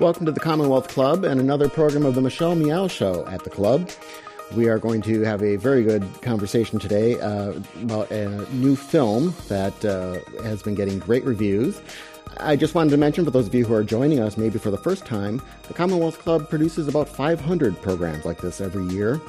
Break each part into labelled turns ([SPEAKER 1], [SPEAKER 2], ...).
[SPEAKER 1] Welcome to the Commonwealth Club and another program of the Michelle Meow Show at the club. We are going to have a very good conversation today uh, about a new film that uh, has been getting great reviews. I just wanted to mention for those of you who are joining us maybe for the first time, the Commonwealth Club produces about 500 programs like this every year.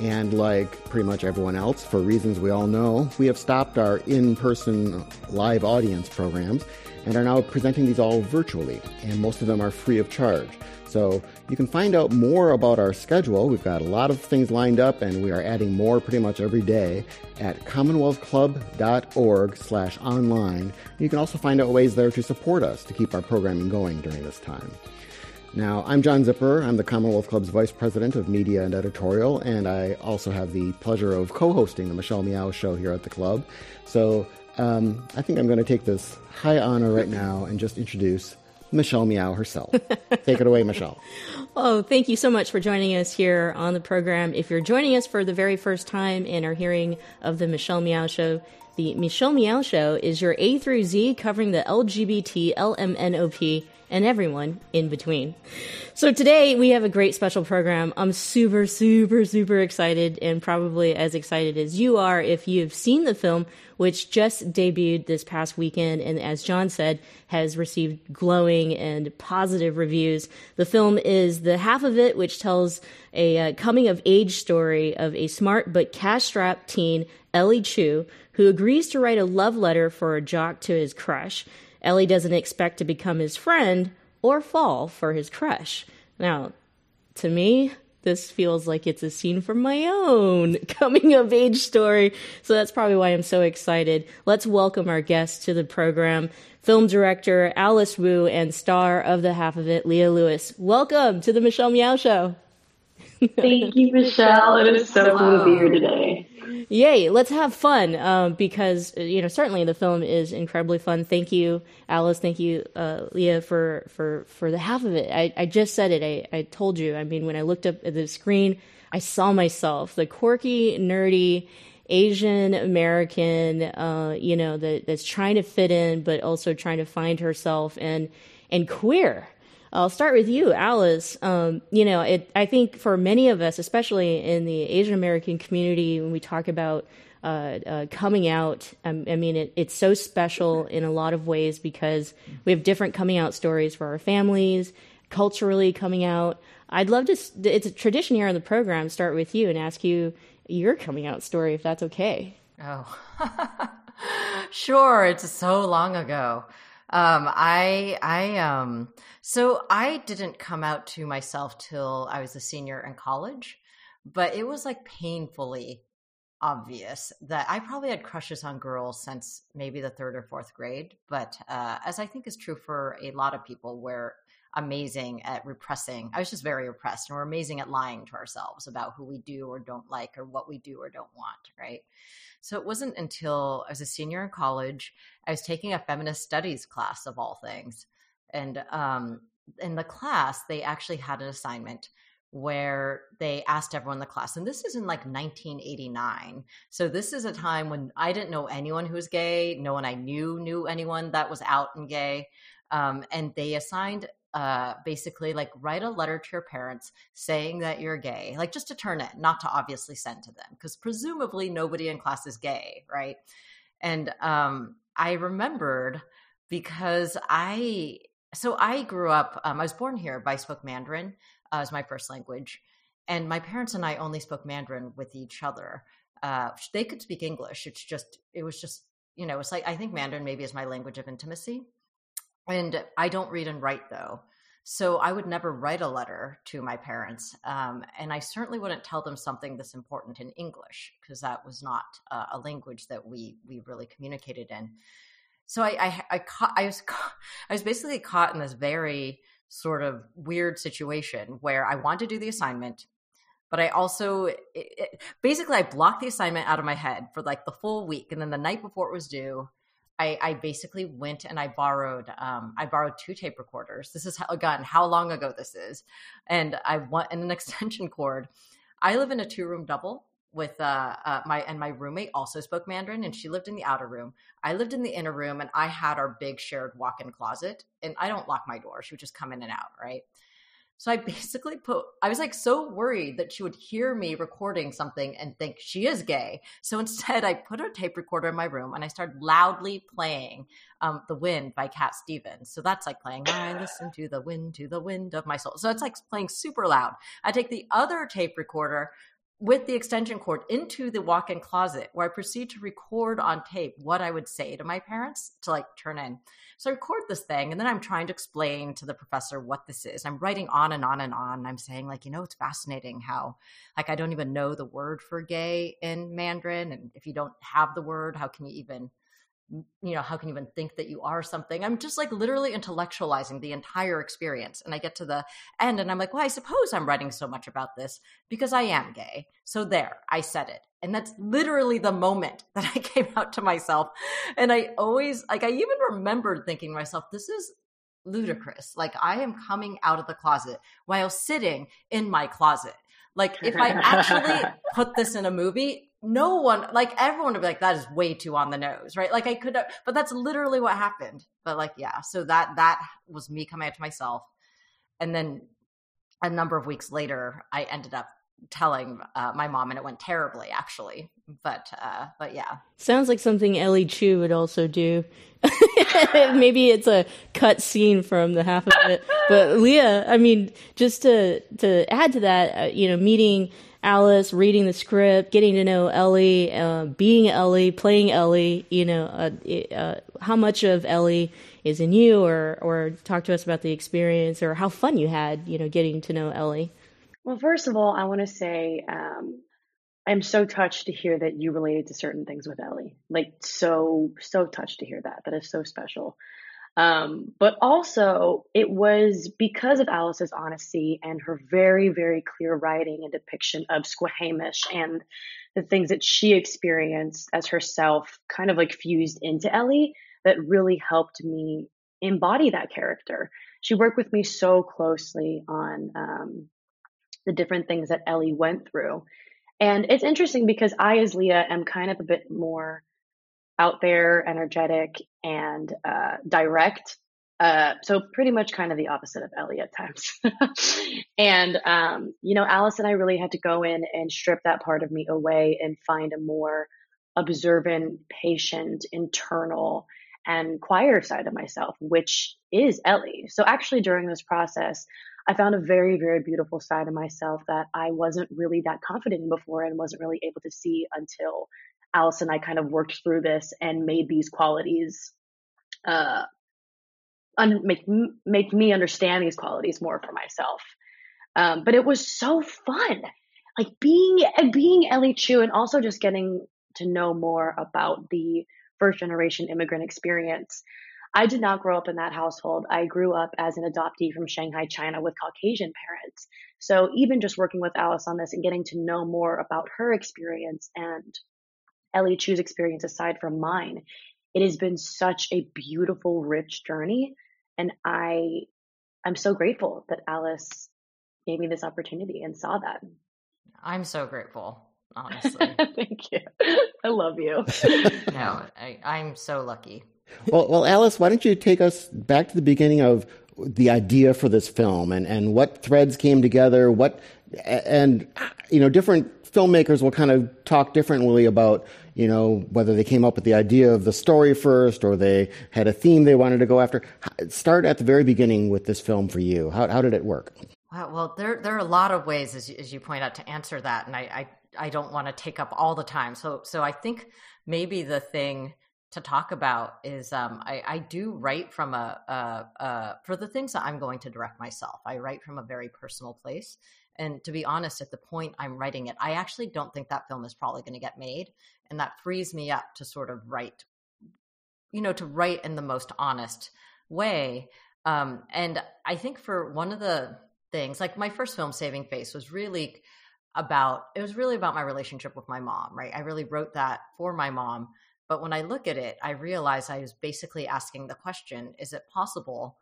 [SPEAKER 1] And like pretty much everyone else, for reasons we all know, we have stopped our in person live audience programs and are now presenting these all virtually, and most of them are free of charge. So you can find out more about our schedule. We've got a lot of things lined up, and we are adding more pretty much every day at commonwealthclub.org/online. You can also find out ways there to support us to keep our programming going during this time. Now, I'm John Zipperer. I'm the Commonwealth Club's Vice President of Media and Editorial, and I also have the pleasure of co hosting the Michelle Meow Show here at the club. So um, I think I'm going to take this high honor right now and just introduce Michelle Meow herself. Take it away, Michelle.
[SPEAKER 2] Oh, thank you so much for joining us here on the program. If you're joining us for the very first time and are hearing of the Michelle Meow Show, the Michelle Meow Show is your A through Z covering the LGBT, LMNOP, and everyone in between. So today we have a great special program. I'm super, super, super excited and probably as excited as you are if you've seen the film, which just debuted this past weekend and as John said, has received glowing and positive reviews. The film is the half of it, which tells a uh, coming of age story of a smart but cash strapped teen, Ellie Chu, who agrees to write a love letter for a jock to his crush. Ellie doesn't expect to become his friend or fall for his crush. Now, to me, this feels like it's a scene from my own coming of age story. So that's probably why I'm so excited. Let's welcome our guest to the program, film director Alice Wu and star of the half of it, Leah Lewis. Welcome to the Michelle Meow Show.
[SPEAKER 3] Thank you, Michelle. It is so cool to be here today.
[SPEAKER 2] Yay, let's have fun um, because you know certainly the film is incredibly fun. Thank you, Alice. Thank you, uh, Leah, for for for the half of it. I, I just said it. I, I told you. I mean, when I looked up at the screen, I saw myself, the quirky, nerdy. Asian American, uh, you know, that, that's trying to fit in, but also trying to find herself and and queer. I'll start with you, Alice. Um, you know, it, I think for many of us, especially in the Asian American community, when we talk about uh, uh, coming out, um, I mean, it, it's so special in a lot of ways because we have different coming out stories for our families, culturally coming out. I'd love to, it's a tradition here on the program, start with you and ask you your coming out story, if that's okay.
[SPEAKER 4] Oh, sure. It's so long ago. Um, I, I, um, so I didn't come out to myself till I was a senior in college, but it was like painfully obvious that I probably had crushes on girls since maybe the third or fourth grade. But uh, as I think is true for a lot of people, we're amazing at repressing. I was just very repressed, and we're amazing at lying to ourselves about who we do or don't like or what we do or don't want, right? So it wasn't until I was a senior in college, I was taking a feminist studies class of all things. And um, in the class, they actually had an assignment where they asked everyone in the class, and this is in like 1989. So this is a time when I didn't know anyone who was gay. No one I knew knew anyone that was out and gay. Um, and they assigned uh, basically like write a letter to your parents saying that you're gay, like just to turn it, not to obviously send to them, because presumably nobody in class is gay, right? And um, I remembered because I so I grew up, um, I was born here, I spoke Mandarin uh, as my first language. And my parents and I only spoke Mandarin with each other. Uh, they could speak English. It's just, it was just, you know, it's like, I think Mandarin maybe is my language of intimacy. And I don't read and write though. So I would never write a letter to my parents. Um, and I certainly wouldn't tell them something this important in English because that was not uh, a language that we, we really communicated in so I, I, I caught, I was, caught, I was basically caught in this very sort of weird situation where I wanted to do the assignment, but I also, it, it, basically, I blocked the assignment out of my head for like the full week, and then the night before it was due, I, I basically went and I borrowed, um, I borrowed two tape recorders. This is how, again how long ago this is, and I want and an extension cord. I live in a two room double with uh, uh, my and my roommate also spoke Mandarin, and she lived in the outer room. I lived in the inner room, and I had our big shared walk-in closet. And I don't lock my door; she would just come in and out, right? So I basically put, I was like so worried that she would hear me recording something and think she is gay. So instead, I put a tape recorder in my room and I started loudly playing um, The Wind by Cat Stevens. So that's like playing, I listen to the wind, to the wind of my soul. So it's like playing super loud. I take the other tape recorder, with the extension cord into the walk-in closet where I proceed to record on tape what I would say to my parents to like turn in. So I record this thing and then I'm trying to explain to the professor what this is. I'm writing on and on and on. I'm saying like, you know, it's fascinating how like I don't even know the word for gay in Mandarin and if you don't have the word, how can you even you know, how can you even think that you are something? I'm just like literally intellectualizing the entire experience. And I get to the end and I'm like, well, I suppose I'm writing so much about this because I am gay. So there, I said it. And that's literally the moment that I came out to myself. And I always, like, I even remembered thinking to myself, this is ludicrous. Like, I am coming out of the closet while sitting in my closet. Like, if I actually put this in a movie, no one like everyone would be like that is way too on the nose right? Like i could have but that's literally what happened. But like yeah so that that was me coming out to myself. And then a number of weeks later i ended up telling uh, my mom and it went terribly actually. But uh but yeah.
[SPEAKER 2] Sounds like something ellie chu would also do. Maybe it's a cut scene from the half of it. But leah i mean just to to add to that uh, you know meeting Alice, reading the script, getting to know Ellie, uh, being Ellie, playing Ellie. You know, uh, uh, how much of Ellie is in you, or or talk to us about the experience, or how fun you had. You know, getting to know Ellie.
[SPEAKER 3] Well, first of all, I want to say um, I'm so touched to hear that you related to certain things with Ellie. Like so, so touched to hear that. That is so special. Um, but also, it was because of Alice's honesty and her very, very clear writing and depiction of Squahamish and the things that she experienced as herself, kind of like fused into Ellie, that really helped me embody that character. She worked with me so closely on um, the different things that Ellie went through. And it's interesting because I, as Leah, am kind of a bit more out there, energetic, and uh, direct. Uh, so pretty much kind of the opposite of Ellie at times. and um, you know, Alice and I really had to go in and strip that part of me away and find a more observant, patient, internal, and quieter side of myself, which is Ellie. So actually, during this process, I found a very, very beautiful side of myself that I wasn't really that confident in before and wasn't really able to see until Alice and I kind of worked through this and made these qualities, uh, un- make make me understand these qualities more for myself. Um, but it was so fun, like being being Ellie Chu, and also just getting to know more about the first generation immigrant experience. I did not grow up in that household. I grew up as an adoptee from Shanghai, China with Caucasian parents. So even just working with Alice on this and getting to know more about her experience and Ellie Chu's experience aside from mine, it has been such a beautiful, rich journey. And I, I'm so grateful that Alice gave me this opportunity and saw that.
[SPEAKER 4] I'm so grateful, honestly.
[SPEAKER 3] Thank you. I love you.
[SPEAKER 4] no, I, I'm so lucky.
[SPEAKER 1] Well, well, Alice, why don't you take us back to the beginning of the idea for this film and, and what threads came together, what and you know different filmmakers will kind of talk differently about you know, whether they came up with the idea of the story first or they had a theme they wanted to go after. Start at the very beginning with this film for you. How, how did it work?
[SPEAKER 4] Wow, well, there, there are a lot of ways, as you, as you point out, to answer that. And I, I, I don't want to take up all the time. So, so I think maybe the thing to talk about is um, I, I, do write from a, a, a, for the things that I'm going to direct myself. I write from a very personal place, and to be honest, at the point I'm writing it, I actually don't think that film is probably going to get made and that frees me up to sort of write you know to write in the most honest way um, and i think for one of the things like my first film saving face was really about it was really about my relationship with my mom right? I really wrote that for my mom but when i look at it i realize i was basically asking the question is it possible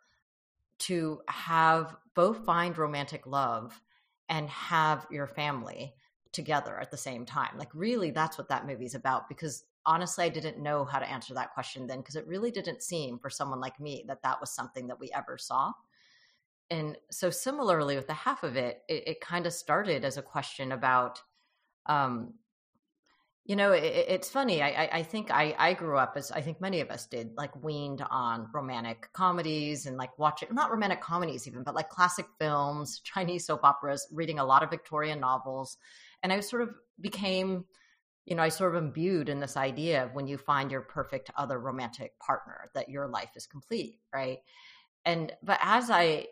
[SPEAKER 4] to have both find romantic love and have your family together at the same time. Like, really, that's what that movie's about. Because honestly, I didn't know how to answer that question then, because it really didn't seem for someone like me that that was something that we ever saw. And so, similarly, with the half of it, it, it kind of started as a question about, um, you know, it, it's funny. I, I think I, I grew up as I think many of us did, like weaned on romantic comedies and like watching not romantic comedies even, but like classic films, Chinese soap operas, reading a lot of Victorian novels, and I sort of became, you know, I sort of imbued in this idea of when you find your perfect other romantic partner that your life is complete, right? And but as I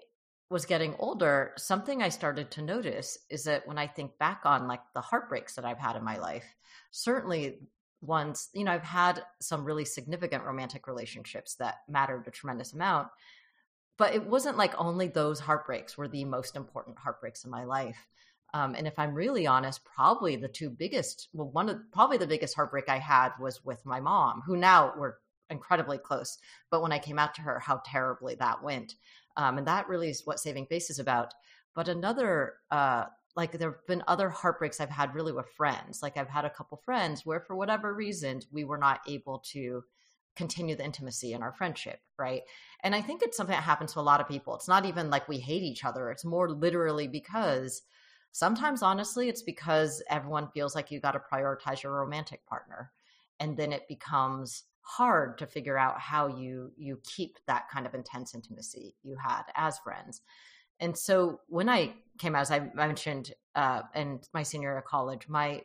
[SPEAKER 4] was getting older, something I started to notice is that when I think back on like the heartbreaks that I've had in my life, certainly ones, you know, I've had some really significant romantic relationships that mattered a tremendous amount. But it wasn't like only those heartbreaks were the most important heartbreaks in my life. Um, and if I'm really honest, probably the two biggest, well, one of probably the biggest heartbreak I had was with my mom, who now we're incredibly close. But when I came out to her, how terribly that went. Um, and that really is what Saving Face is about. But another, uh, like there have been other heartbreaks I've had really with friends. Like I've had a couple friends where, for whatever reason, we were not able to continue the intimacy in our friendship, right? And I think it's something that happens to a lot of people. It's not even like we hate each other. It's more literally because sometimes, honestly, it's because everyone feels like you got to prioritize your romantic partner, and then it becomes hard to figure out how you you keep that kind of intense intimacy you had as friends. And so when I came out, as I mentioned, uh, in my senior year of college, my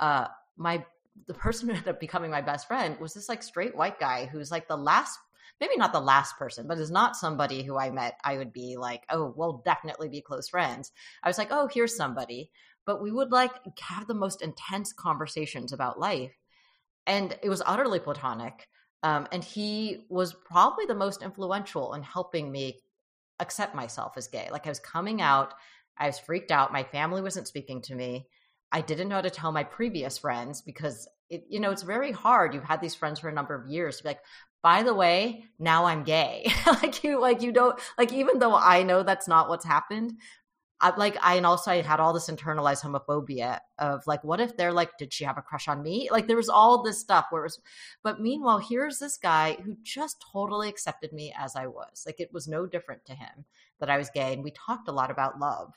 [SPEAKER 4] uh, my the person who ended up becoming my best friend was this like straight white guy who's like the last maybe not the last person, but is not somebody who I met. I would be like, oh, we'll definitely be close friends. I was like, oh, here's somebody. But we would like have the most intense conversations about life and it was utterly platonic. Um, and he was probably the most influential in helping me accept myself as gay. Like I was coming out, I was freaked out. My family wasn't speaking to me. I didn't know how to tell my previous friends because it, you know, it's very hard. You've had these friends for a number of years to be like, by the way, now I'm gay. like you, like you don't, like even though I know that's not what's happened, I, like I and also I had all this internalized homophobia of like, what if they're like, did she have a crush on me? Like there was all this stuff where it was, but meanwhile, here's this guy who just totally accepted me as I was. Like it was no different to him that I was gay, and we talked a lot about love.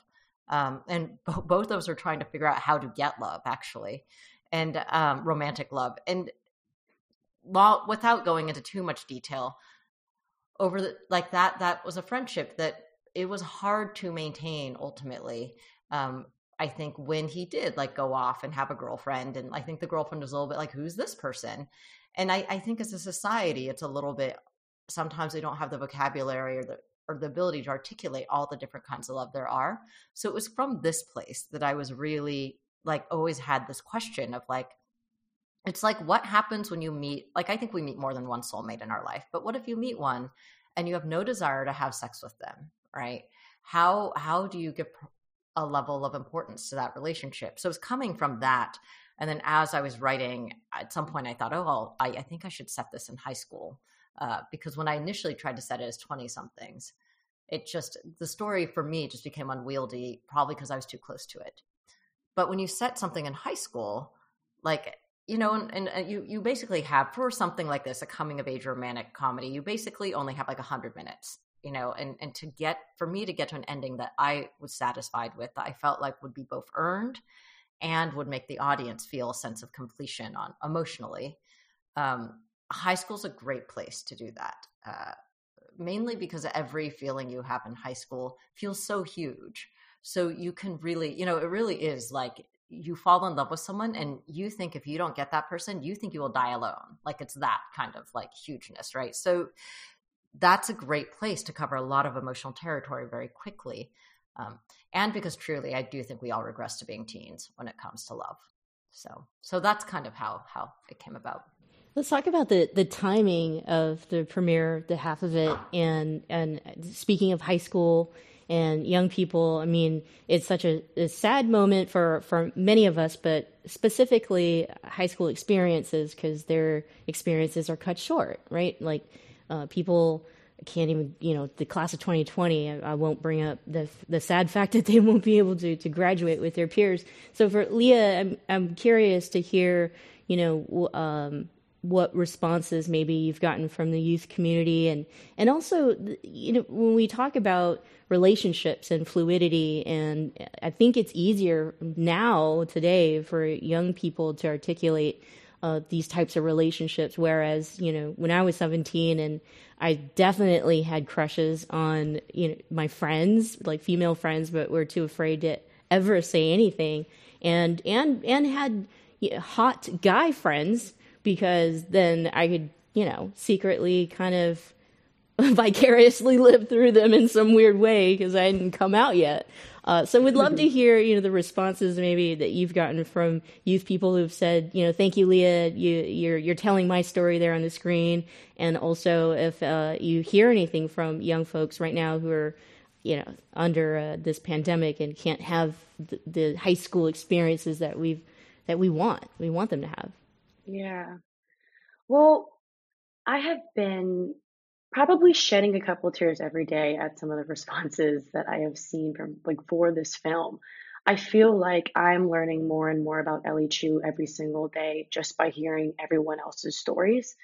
[SPEAKER 4] Um, and both of us are trying to figure out how to get love, actually, and um, romantic love. And while, without going into too much detail, over the, like that, that was a friendship that it was hard to maintain ultimately. Um, I think when he did like go off and have a girlfriend, and I think the girlfriend was a little bit like, who's this person? And I, I think as a society, it's a little bit sometimes they don't have the vocabulary or the or the ability to articulate all the different kinds of love there are. So it was from this place that I was really like always had this question of like, it's like what happens when you meet like I think we meet more than one soulmate in our life, but what if you meet one and you have no desire to have sex with them? right? How how do you give a level of importance to that relationship? So it's coming from that. And then as I was writing, at some point I thought, oh, well, I, I think I should set this in high school. Uh, because when I initially tried to set it as 20 somethings, it just, the story for me just became unwieldy, probably because I was too close to it. But when you set something in high school, like, you know, and, and, you, you basically have for something like this, a coming of age romantic comedy, you basically only have like a 100 minutes you know and and to get for me to get to an ending that i was satisfied with that i felt like would be both earned and would make the audience feel a sense of completion on emotionally um, high school is a great place to do that uh, mainly because every feeling you have in high school feels so huge. So you can really you know it really is like you fall in love with someone and you think if you don't get that person you think you will die alone like it's that kind of like hugeness right so that's a great place to cover a lot of emotional territory very quickly. Um, and because truly, I do think we all regress to being teens when it comes to love. So, so that's kind of how how it came about.
[SPEAKER 2] Let's talk about the the timing of the premiere, the half of it, and and speaking of high school and young people. I mean, it's such a, a sad moment for for many of us, but specifically high school experiences because their experiences are cut short, right? Like uh, people can't even, you know, the class of 2020, I, I, won't bring up the the sad fact that they won't be able to to graduate with their peers. So for Leah, I'm I'm curious to hear, you know, um, what responses maybe you've gotten from the youth community. And and also you know when we talk about relationships and fluidity and I think it's easier now today for young people to articulate uh, these types of relationships. Whereas you know when I was 17 and I definitely had crushes on you know my friends, like female friends, but were too afraid to ever say anything, and and and had hot guy friends because then I could you know secretly kind of vicariously live through them in some weird way because I hadn't come out yet. Uh, so we'd love to hear, you know, the responses maybe that you've gotten from youth people who've said, you know, thank you, Leah. You, you're you're telling my story there on the screen, and also if uh, you hear anything from young folks right now who are, you know, under uh, this pandemic and can't have the, the high school experiences that we've that we want, we want them to have.
[SPEAKER 3] Yeah. Well, I have been probably shedding a couple tears every day at some of the responses that I have seen from like for this film. I feel like I'm learning more and more about Ellie Chu every single day just by hearing everyone else's stories.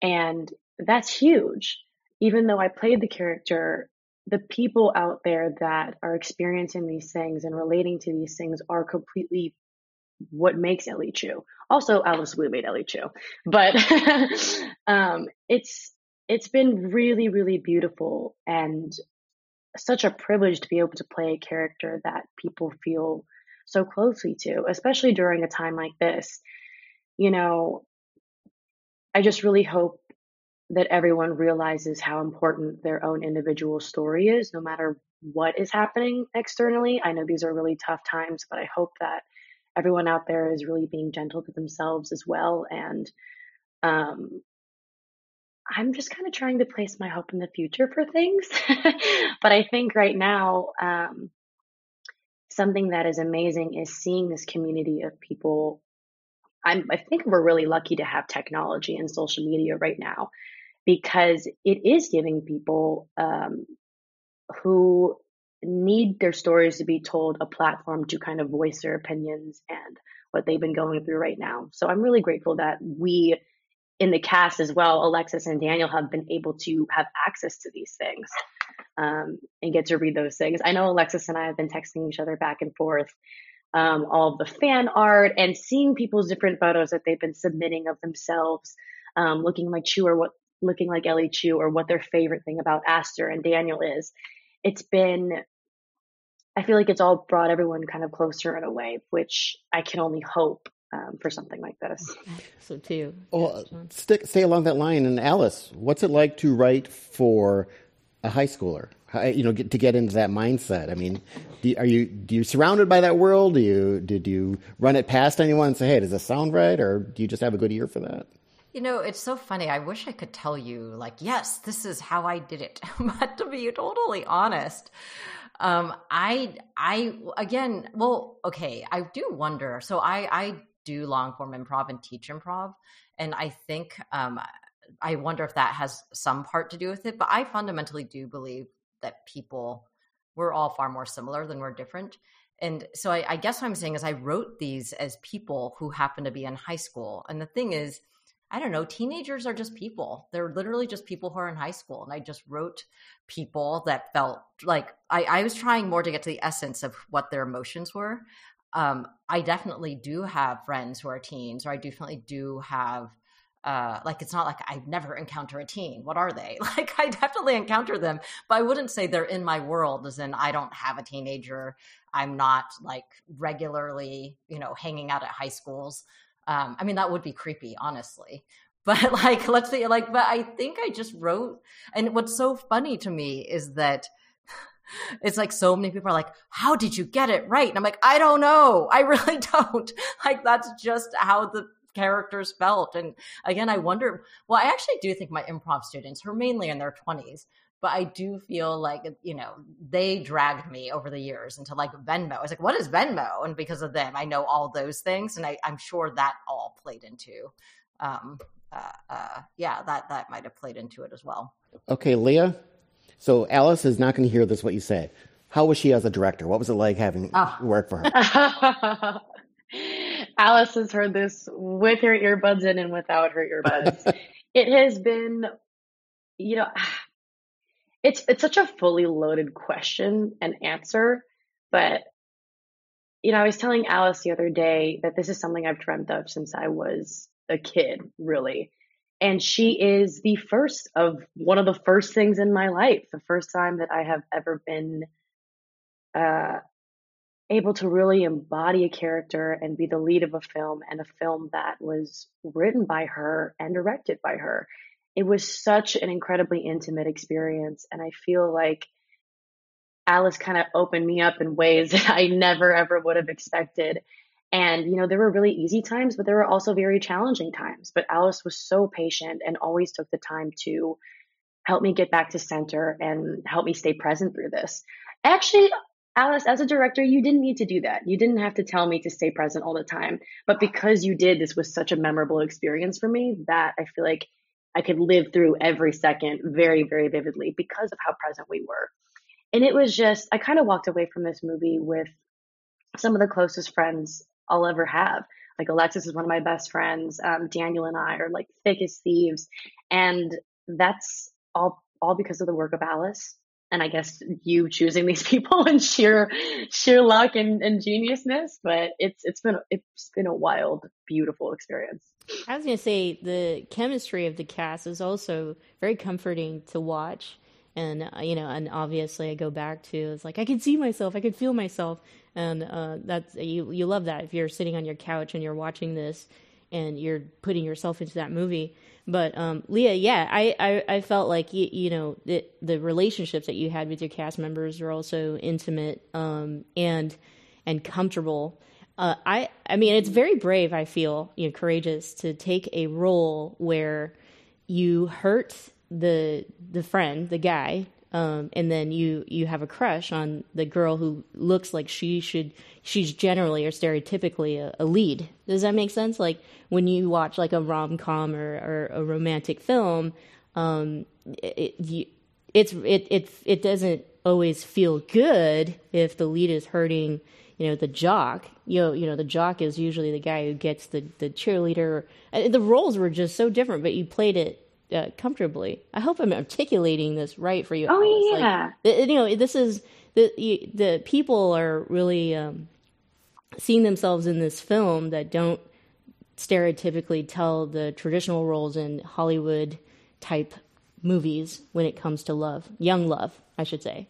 [SPEAKER 3] And that's huge. Even though I played the character, the people out there that are experiencing these things and relating to these things are completely what makes Ellie Chu. Also, Alice Wu made Ellie Chu, but um, it's it's been really, really beautiful and such a privilege to be able to play a character that people feel so closely to, especially during a time like this. You know, I just really hope that everyone realizes how important their own individual story is, no matter what is happening externally. I know these are really tough times, but I hope that everyone out there is really being gentle to themselves as well and um, I'm just kind of trying to place my hope in the future for things. but I think right now, um, something that is amazing is seeing this community of people. I'm, I think we're really lucky to have technology and social media right now because it is giving people um, who need their stories to be told a platform to kind of voice their opinions and what they've been going through right now. So I'm really grateful that we in the cast as well, Alexis and Daniel have been able to have access to these things um, and get to read those things. I know Alexis and I have been texting each other back and forth um, all of the fan art and seeing people's different photos that they've been submitting of themselves, um, looking like Chu or what looking like Ellie Chu or what their favorite thing about Aster and Daniel is. It's been I feel like it's all brought everyone kind of closer in a way, which I can only hope um, for something like this.
[SPEAKER 2] So too.
[SPEAKER 1] Well, stick, stay along that line. And Alice, what's it like to write for a high schooler? How, you know, get, to get into that mindset. I mean, do, are you do you surrounded by that world? Do you did you run it past anyone and say, "Hey, does this sound right?" Or do you just have a good ear for that?
[SPEAKER 4] You know, it's so funny. I wish I could tell you, like, yes, this is how I did it. but to be totally honest, um, I, I, again, well, okay, I do wonder. So I, I do long form improv and teach improv. And I think um, I wonder if that has some part to do with it. But I fundamentally do believe that people, we're all far more similar than we're different. And so I, I guess what I'm saying is I wrote these as people who happen to be in high school. And the thing is, I don't know, teenagers are just people. They're literally just people who are in high school. And I just wrote people that felt like I, I was trying more to get to the essence of what their emotions were um, I definitely do have friends who are teens, or I definitely do have uh, like it's not like I never encounter a teen. What are they? Like I definitely encounter them, but I wouldn't say they're in my world as in I don't have a teenager. I'm not like regularly, you know, hanging out at high schools. Um, I mean, that would be creepy, honestly. But like, let's say, like, but I think I just wrote, and what's so funny to me is that it's like so many people are like, How did you get it right? And I'm like, I don't know. I really don't. Like, that's just how the characters felt. And again, I wonder, well, I actually do think my improv students, who are mainly in their 20s, but I do feel like, you know, they dragged me over the years into like Venmo. I was like, what is Venmo? And because of them, I know all those things. And I, am sure that all played into, um, uh, uh, yeah, that, that might have played into it as well.
[SPEAKER 1] Okay, Leah. So Alice is not going to hear this. What you say? How was she as a director? What was it like having oh. work for her?
[SPEAKER 3] Alice has heard this with her earbuds in and without her earbuds. it has been, you know, it's it's such a fully loaded question and answer, but you know, I was telling Alice the other day that this is something I've dreamt of since I was a kid, really. And she is the first of one of the first things in my life, the first time that I have ever been uh, able to really embody a character and be the lead of a film and a film that was written by her and directed by her. It was such an incredibly intimate experience. And I feel like Alice kind of opened me up in ways that I never ever would have expected. And, you know, there were really easy times, but there were also very challenging times. But Alice was so patient and always took the time to help me get back to center and help me stay present through this. Actually, Alice, as a director, you didn't need to do that. You didn't have to tell me to stay present all the time. But because you did, this was such a memorable experience for me that I feel like I could live through every second very, very vividly because of how present we were. And it was just, I kind of walked away from this movie with some of the closest friends I'll ever have. Like Alexis is one of my best friends. Um, Daniel and I are like thick as thieves, and that's all all because of the work of Alice. And I guess you choosing these people and sheer sheer luck and, and geniusness. But it's it's been it's been a wild, beautiful experience.
[SPEAKER 2] I was gonna say the chemistry of the cast is also very comforting to watch. And uh, you know and obviously i go back to it's like i can see myself i can feel myself. And uh, that's you you love that if you're sitting on your couch and you're watching this and you're putting yourself into that movie. But um, leah yeah I, I, I felt like you, you know the, the relationships that you had with your cast members were also intimate um, and and comfortable uh, I I mean it's very brave I feel you know courageous to take a role where you hurt the the friend, the guy, um, and then you you have a crush on the girl who looks like she should she's generally or stereotypically a, a lead. Does that make sense? Like when you watch like a rom com or, or, a romantic film, um, it, you, it's it it it doesn't always feel good if the lead is hurting you know the jock you know you know the jock is usually the guy who gets the the cheerleader the roles were just so different but you played it uh, comfortably. I hope I'm articulating this right for you.
[SPEAKER 3] Oh Alice. yeah,
[SPEAKER 2] like, you know this is the the people are really um, seeing themselves in this film that don't stereotypically tell the traditional roles in Hollywood type movies when it comes to love, young love, I should say.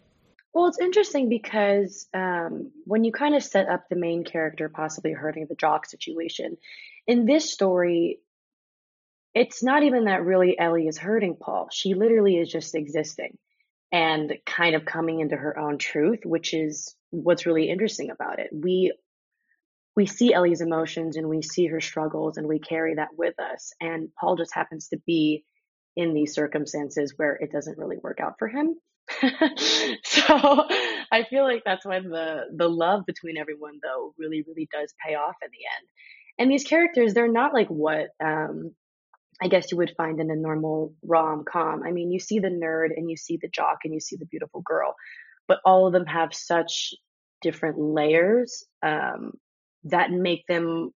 [SPEAKER 3] Well, it's interesting because um, when you kind of set up the main character possibly hurting the jock situation, in this story, it's not even that really Ellie is hurting Paul. She literally is just existing and kind of coming into her own truth, which is what's really interesting about it. We we see Ellie's emotions and we see her struggles and we carry that with us. And Paul just happens to be in these circumstances where it doesn't really work out for him. so I feel like that's when the the love between everyone though really really does pay off in the end. And these characters, they're not like what um, I guess you would find in a normal rom com. I mean, you see the nerd and you see the jock and you see the beautiful girl, but all of them have such different layers um, that make them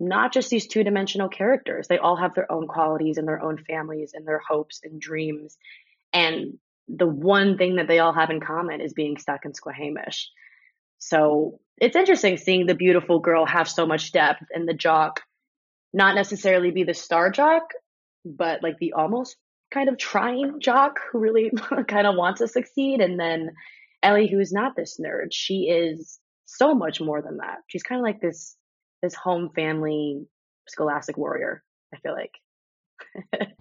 [SPEAKER 3] not just these two dimensional characters. They all have their own qualities and their own families and their hopes and dreams. And the one thing that they all have in common is being stuck in Squahamish. So it's interesting seeing the beautiful girl have so much depth and the jock not necessarily be the star jock, but like the almost kind of trying jock who really kind of wants to succeed. And then Ellie, who's not this nerd, she is so much more than that. She's kind of like this this home family scholastic warrior. I feel like.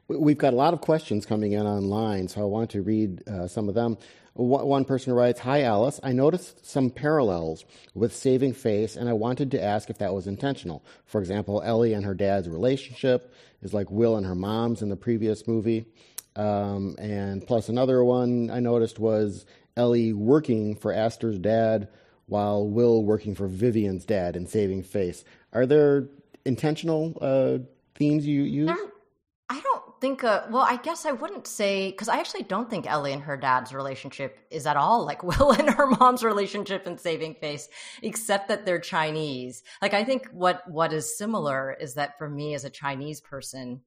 [SPEAKER 1] We've got a lot of questions coming in online, so I want to read uh, some of them. One person writes, Hi, Alice. I noticed some parallels with Saving Face, and I wanted to ask if that was intentional. For example, Ellie and her dad's relationship is like Will and her mom's in the previous movie. Um, and plus, another one I noticed was Ellie working for Aster's dad while Will working for Vivian's dad in Saving Face. Are there intentional uh, themes you use?
[SPEAKER 4] Think, uh, well, I guess I wouldn't say, because I actually don't think Ellie and her dad's relationship is at all like Will and her mom's relationship in Saving Face, except that they're Chinese. Like, I think what what is similar is that for me as a Chinese person,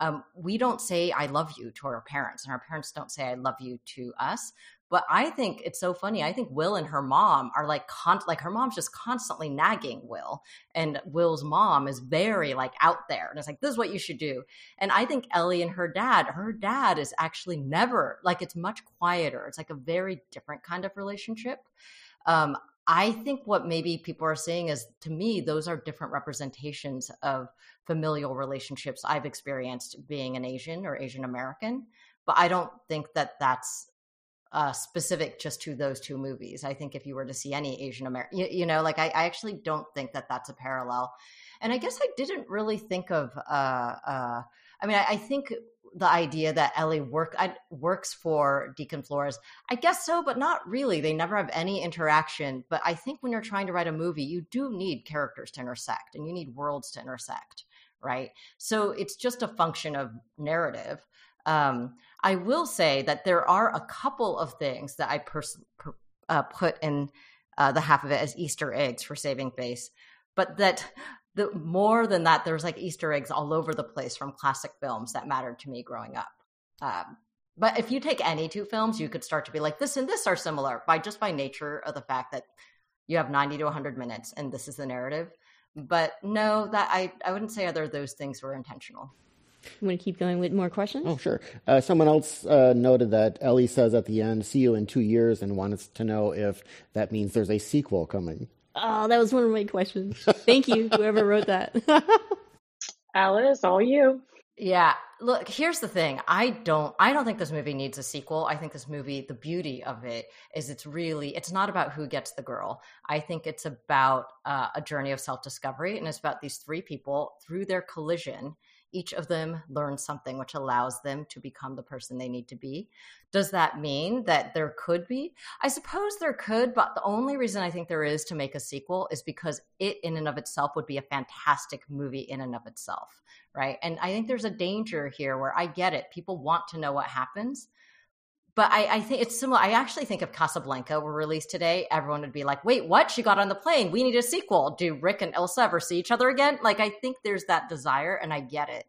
[SPEAKER 4] um, we don't say I love you to our parents, and our parents don't say I love you to us. But I think it's so funny. I think Will and her mom are like con- like her mom's just constantly nagging Will, and Will's mom is very like out there, and it's like this is what you should do. And I think Ellie and her dad, her dad is actually never like it's much quieter. It's like a very different kind of relationship. Um, I think what maybe people are saying is to me, those are different representations of familial relationships I've experienced being an Asian or Asian American. But I don't think that that's uh, specific just to those two movies. I think if you were to see any Asian American, you, you, know, like I, I, actually don't think that that's a parallel. And I guess I didn't really think of. Uh, uh, I mean, I, I, think the idea that Ellie work I, works for Deacon Flores, I guess so, but not really. They never have any interaction. But I think when you're trying to write a movie, you do need characters to intersect, and you need worlds to intersect, right? So it's just a function of narrative. Um, I will say that there are a couple of things that I pers- per, uh, put in uh, the half of it as Easter eggs for Saving Face, but that the more than that, there's like Easter eggs all over the place from classic films that mattered to me growing up. Um, but if you take any two films, you could start to be like, this and this are similar by just by nature of the fact that you have 90 to 100 minutes and this is the narrative. But no, that I, I wouldn't say either of those things were intentional.
[SPEAKER 2] You want to keep going with more questions?
[SPEAKER 1] Oh, sure. Uh, someone else uh, noted that Ellie says at the end, see you in two years, and wants to know if that means there's a sequel coming.
[SPEAKER 2] Oh, that was one of my questions. Thank you, whoever wrote that.
[SPEAKER 3] Alice, all you.
[SPEAKER 4] Yeah. Look, here's the thing. I don't I don't think this movie needs a sequel. I think this movie, the beauty of it is it's really it's not about who gets the girl. I think it's about uh, a journey of self-discovery and it's about these three people through their collision each of them learns something which allows them to become the person they need to be. Does that mean that there could be? I suppose there could, but the only reason I think there is to make a sequel is because it, in and of itself, would be a fantastic movie in and of itself, right? And I think there's a danger here where I get it. People want to know what happens, but I, I, think it's similar. I actually think if Casablanca were released today, everyone would be like, wait, what? She got on the plane. We need a sequel. Do Rick and Elsa ever see each other again? Like, I think there's that desire, and I get it.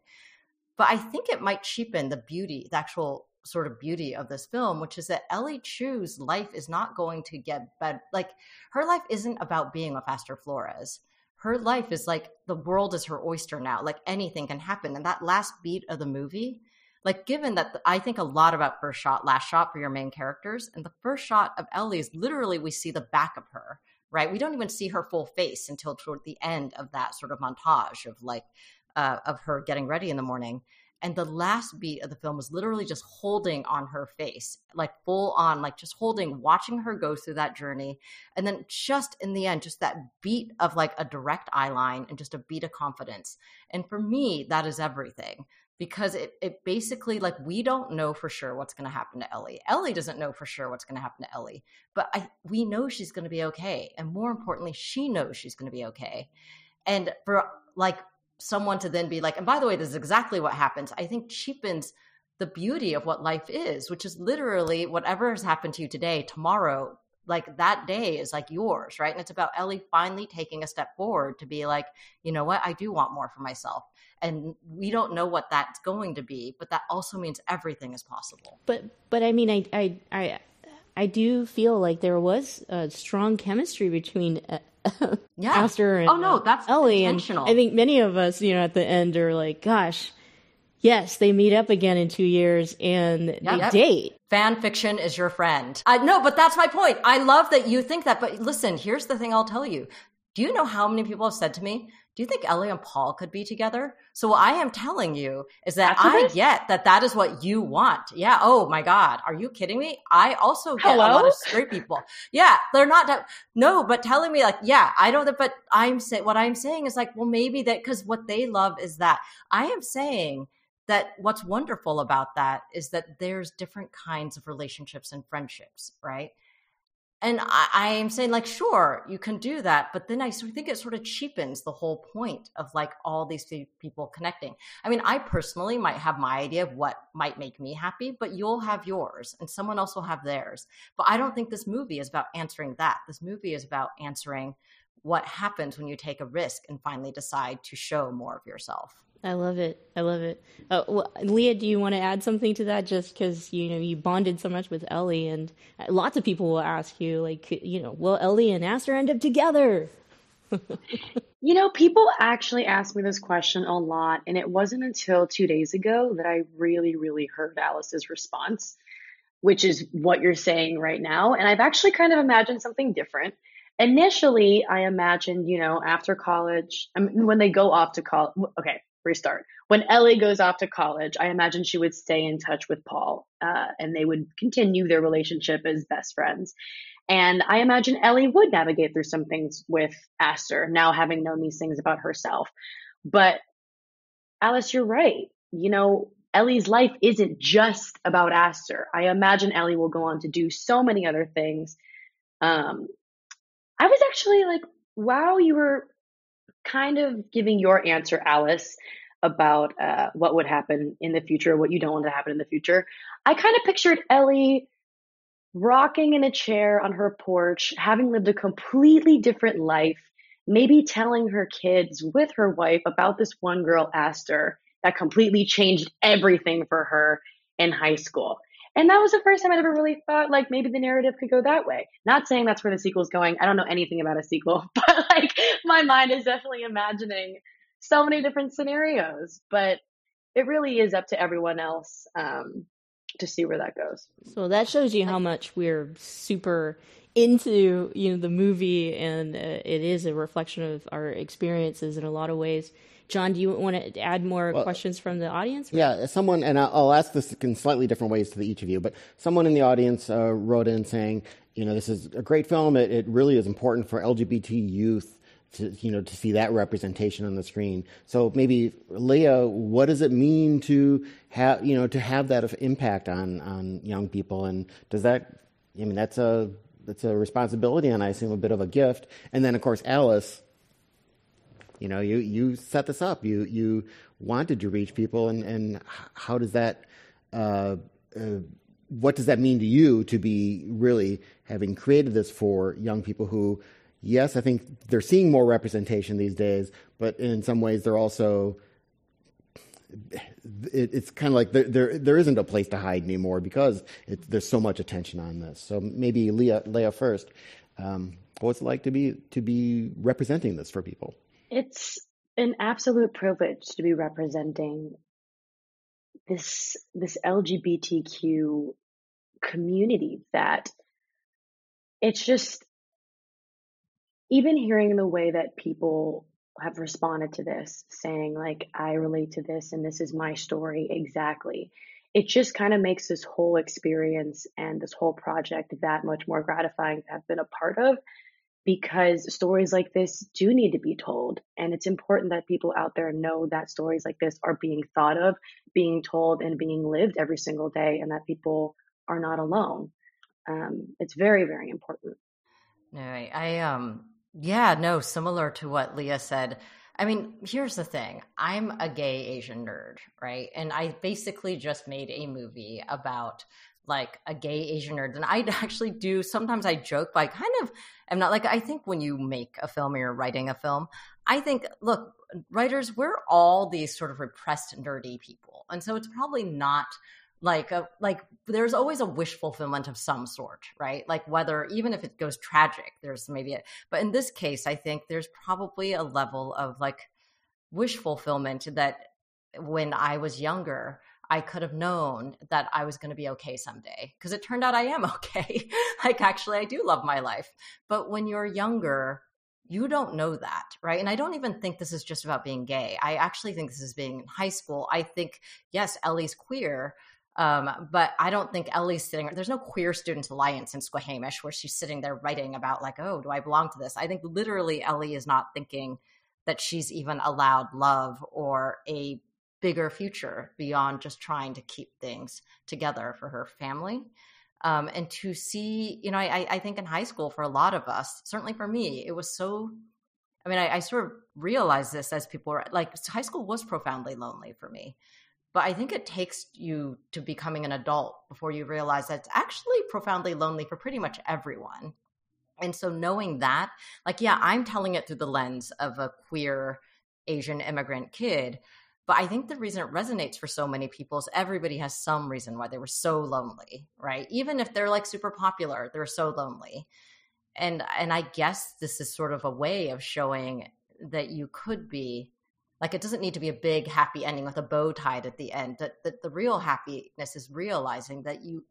[SPEAKER 4] But I think it might cheapen the beauty, the actual sort of beauty of this film, which is that Ellie Chu's life is not going to get better. Like, her life isn't about being with Aster Flores. Her life is like the world is her oyster now. Like, anything can happen. And that last beat of the movie, like given that I think a lot about first shot, last shot for your main characters, and the first shot of Ellie is literally we see the back of her, right? We don't even see her full face until toward the end of that sort of montage of like uh, of her getting ready in the morning. And the last beat of the film is literally just holding on her face, like full on, like just holding, watching her go through that journey. And then just in the end, just that beat of like a direct eye line and just a beat of confidence. And for me, that is everything because it, it basically like we don't know for sure what's going to happen to Ellie. Ellie doesn't know for sure what's going to happen to Ellie, but I, we know she's going to be okay, and more importantly, she knows she's going to be okay. And for like someone to then be like, and by the way, this is exactly what happens. I think cheapens the beauty of what life is, which is literally whatever has happened to you today, tomorrow like that day is like yours, right? And it's about Ellie finally taking a step forward to be like, you know what, I do want more for myself. And we don't know what that's going to be, but that also means everything is possible.
[SPEAKER 2] But but I mean, I I I, I do feel like there was a strong chemistry between. Uh, yeah. Aster and
[SPEAKER 4] oh no, that's
[SPEAKER 2] Ellie
[SPEAKER 4] intentional.
[SPEAKER 2] And I think many of us, you know, at the end are like, "Gosh, yes, they meet up again in two years and they yep. date.
[SPEAKER 4] Fan fiction is your friend. I no, but that's my point. I love that you think that. But listen, here's the thing I'll tell you. Do you know how many people have said to me, do you think Ellie and Paul could be together? So what I am telling you is that I get that that is what you want. Yeah. Oh my God. Are you kidding me? I also get Hello? a lot of straight people. Yeah. They're not, no, but telling me like, yeah, I don't, but I'm saying, what I'm saying is like, well, maybe that, cause what they love is that I am saying that what's wonderful about that is that there's different kinds of relationships and friendships, right? and I, am saying like sure you can do that but then i think it sort of cheapens the whole point of like all these people connecting. I mean i personally might have my idea of what might make me happy but you'll have yours and someone else will have theirs. But i don't think this movie is about answering that. This movie is about answering what happens when you take a risk and finally decide to show more of yourself
[SPEAKER 2] I love it. I love it. Uh, well, Leah, do you want to add something to that? Just because you know you bonded so much with Ellie, and lots of people will ask you, like, you know, will Ellie and Aster end up together?
[SPEAKER 3] you know, people actually ask me this question a lot, and it wasn't until two days ago that I really, really heard Alice's response, which is what you're saying right now. And I've actually kind of imagined something different. Initially, I imagined, you know, after college, I mean, when they go off to college. Okay, restart. When Ellie goes off to college, I imagine she would stay in touch with Paul uh, and they would continue their relationship as best friends. And I imagine Ellie would navigate through some things with Aster, now having known these things about herself. But Alice, you're right. You know, Ellie's life isn't just about Aster. I imagine Ellie will go on to do so many other things. Um, I was actually like, wow, you were kind of giving your answer, Alice, about uh, what would happen in the future, what you don't want to happen in the future, I kind of pictured Ellie rocking in a chair on her porch, having lived a completely different life, maybe telling her kids with her wife about this one girl, Aster, that completely changed everything for her in high school. And that was the first time I'd ever really thought like maybe the narrative could go that way. Not saying that's where the sequel's going. I don't know anything about a sequel, but like my mind is definitely imagining so many different scenarios. But it really is up to everyone else um, to see where that goes.
[SPEAKER 2] So that shows you how much we're super into you know the movie, and uh, it is a reflection of our experiences in a lot of ways. John, do you want to add more well, questions from the audience?
[SPEAKER 1] Yeah, someone, and I'll ask this in slightly different ways to each of you, but someone in the audience uh, wrote in saying, you know, this is a great film. It, it really is important for LGBT youth to you know to see that representation on the screen. So maybe Leah, what does it mean to have you know to have that impact on on young people, and does that? I mean, that's a that's a responsibility, and I assume a bit of a gift. And then of course, Alice, you know, you, you set this up. You you wanted to reach people, and, and how does that? Uh, uh, what does that mean to you to be really having created this for young people who, yes, I think they're seeing more representation these days, but in some ways they're also. It, it's kind of like there, there there isn't a place to hide anymore because it, there's so much attention on this. So maybe Leah, Leah first. Um, what's it like to be to be representing this for people?
[SPEAKER 3] It's an absolute privilege to be representing this this LGBTQ community that it's just even hearing the way that people have responded to this saying like I relate to this and this is my story exactly it just kind of makes this whole experience and this whole project that much more gratifying to have been a part of because stories like this do need to be told. And it's important that people out there know that stories like this are being thought of, being told, and being lived every single day, and that people are not alone. Um, it's very, very important.
[SPEAKER 4] No, I, I, um, yeah, no, similar to what Leah said. I mean, here's the thing. I'm a gay Asian nerd, right? And I basically just made a movie about like a gay Asian nerd. And I actually do sometimes I joke, but I kind of am not like I think when you make a film or you're writing a film, I think, look, writers, we're all these sort of repressed nerdy people. And so it's probably not like a like there's always a wish fulfillment of some sort right like whether even if it goes tragic there's maybe it but in this case i think there's probably a level of like wish fulfillment that when i was younger I could have known that I was going to be okay someday because it turned out I am okay. like, actually, I do love my life. But when you're younger, you don't know that, right? And I don't even think this is just about being gay. I actually think this is being in high school. I think, yes, Ellie's queer, um, but I don't think Ellie's sitting. There's no queer student alliance in Squahamish where she's sitting there writing about like, oh, do I belong to this? I think literally Ellie is not thinking that she's even allowed love or a bigger future beyond just trying to keep things together for her family. Um, and to see, you know, I, I think in high school for a lot of us, certainly for me, it was so. I mean, I, I sort of realized this as people were like, high school was profoundly lonely for me. But I think it takes you to becoming an adult before you realize that it's actually profoundly lonely for pretty much everyone. And so knowing that, like, yeah, I'm telling it through the lens of a queer Asian immigrant kid. But I think the reason it resonates for so many people is everybody has some reason why they were so lonely, right? Even if they're like super popular, they're so lonely. And and I guess this is sort of a way of showing that you could be like it doesn't need to be a big happy ending with a bow tied at the end. That that the real happiness is realizing that you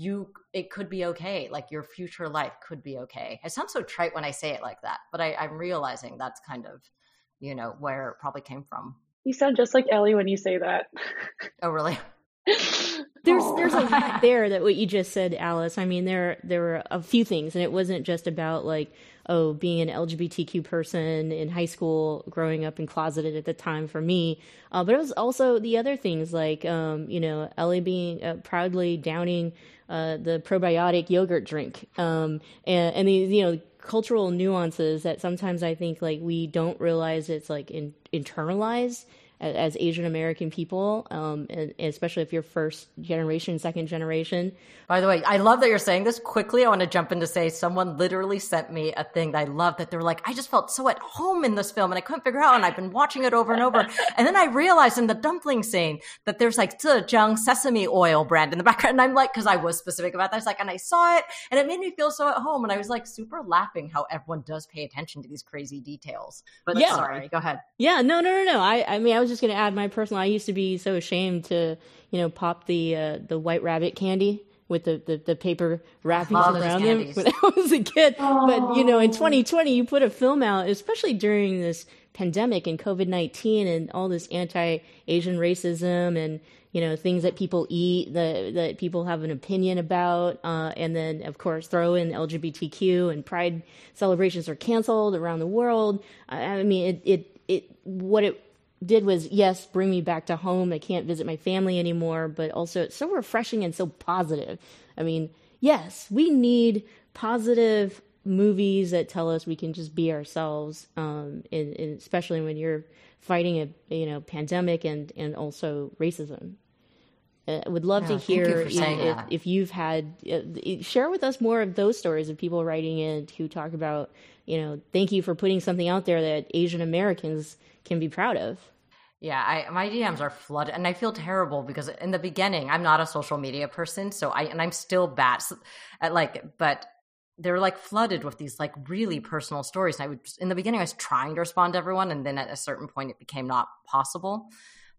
[SPEAKER 4] you it could be okay like your future life could be okay it sounds so trite when i say it like that but I, i'm realizing that's kind of you know where it probably came from
[SPEAKER 3] you sound just like ellie when you say that.
[SPEAKER 4] Oh really?
[SPEAKER 2] There's there's a lot there that what you just said alice. I mean there there were a few things and it wasn't just about like oh being an lgbtq person in high school growing up and closeted at the time for me. Uh, but it was also the other things like um, you know ellie being uh, proudly downing uh, the probiotic yogurt drink. Um, and, and these you know cultural nuances that sometimes i think like we don't realize it's like in, internalized as Asian American people, um, and, especially if you're first generation, second generation.
[SPEAKER 4] By the way, I love that you're saying this quickly. I want to jump in to say someone literally sent me a thing that I love that they're like, I just felt so at home in this film and I couldn't figure out, and I've been watching it over and over. and then I realized in the dumpling scene that there's like Zhejiang sesame oil brand in the background. And I'm like, because I was specific about that. I was like, and I saw it and it made me feel so at home. And I was like super laughing how everyone does pay attention to these crazy details. But yeah. sorry, go ahead.
[SPEAKER 2] Yeah, no, no, no, no. I, I mean, I was just going to add my personal. I used to be so ashamed to, you know, pop the uh, the white rabbit candy with the, the, the paper wrappings around them when I was a kid. Aww. But you know, in 2020, you put a film out, especially during this pandemic and COVID 19 and all this anti Asian racism and you know things that people eat that that people have an opinion about uh, and then of course throw in lgbtq and pride celebrations are canceled around the world i, I mean it, it it what it did was yes bring me back to home. I can't visit my family anymore but also it's so refreshing and so positive. I mean yes we need positive movies that tell us we can just be ourselves um, and, and especially when you're fighting a you know pandemic and and also racism I uh, would love to hear you know, if, if, you've had uh, share with us more of those stories of people writing in who talk about you know thank you for putting something out there that Asian Americans can be proud of.
[SPEAKER 4] Yeah, I, my DMs are flooded, and I feel terrible because in the beginning, I'm not a social media person, so I and I'm still bad at like, but they're like flooded with these like really personal stories. And I would in the beginning, I was trying to respond to everyone, and then at a certain point, it became not possible.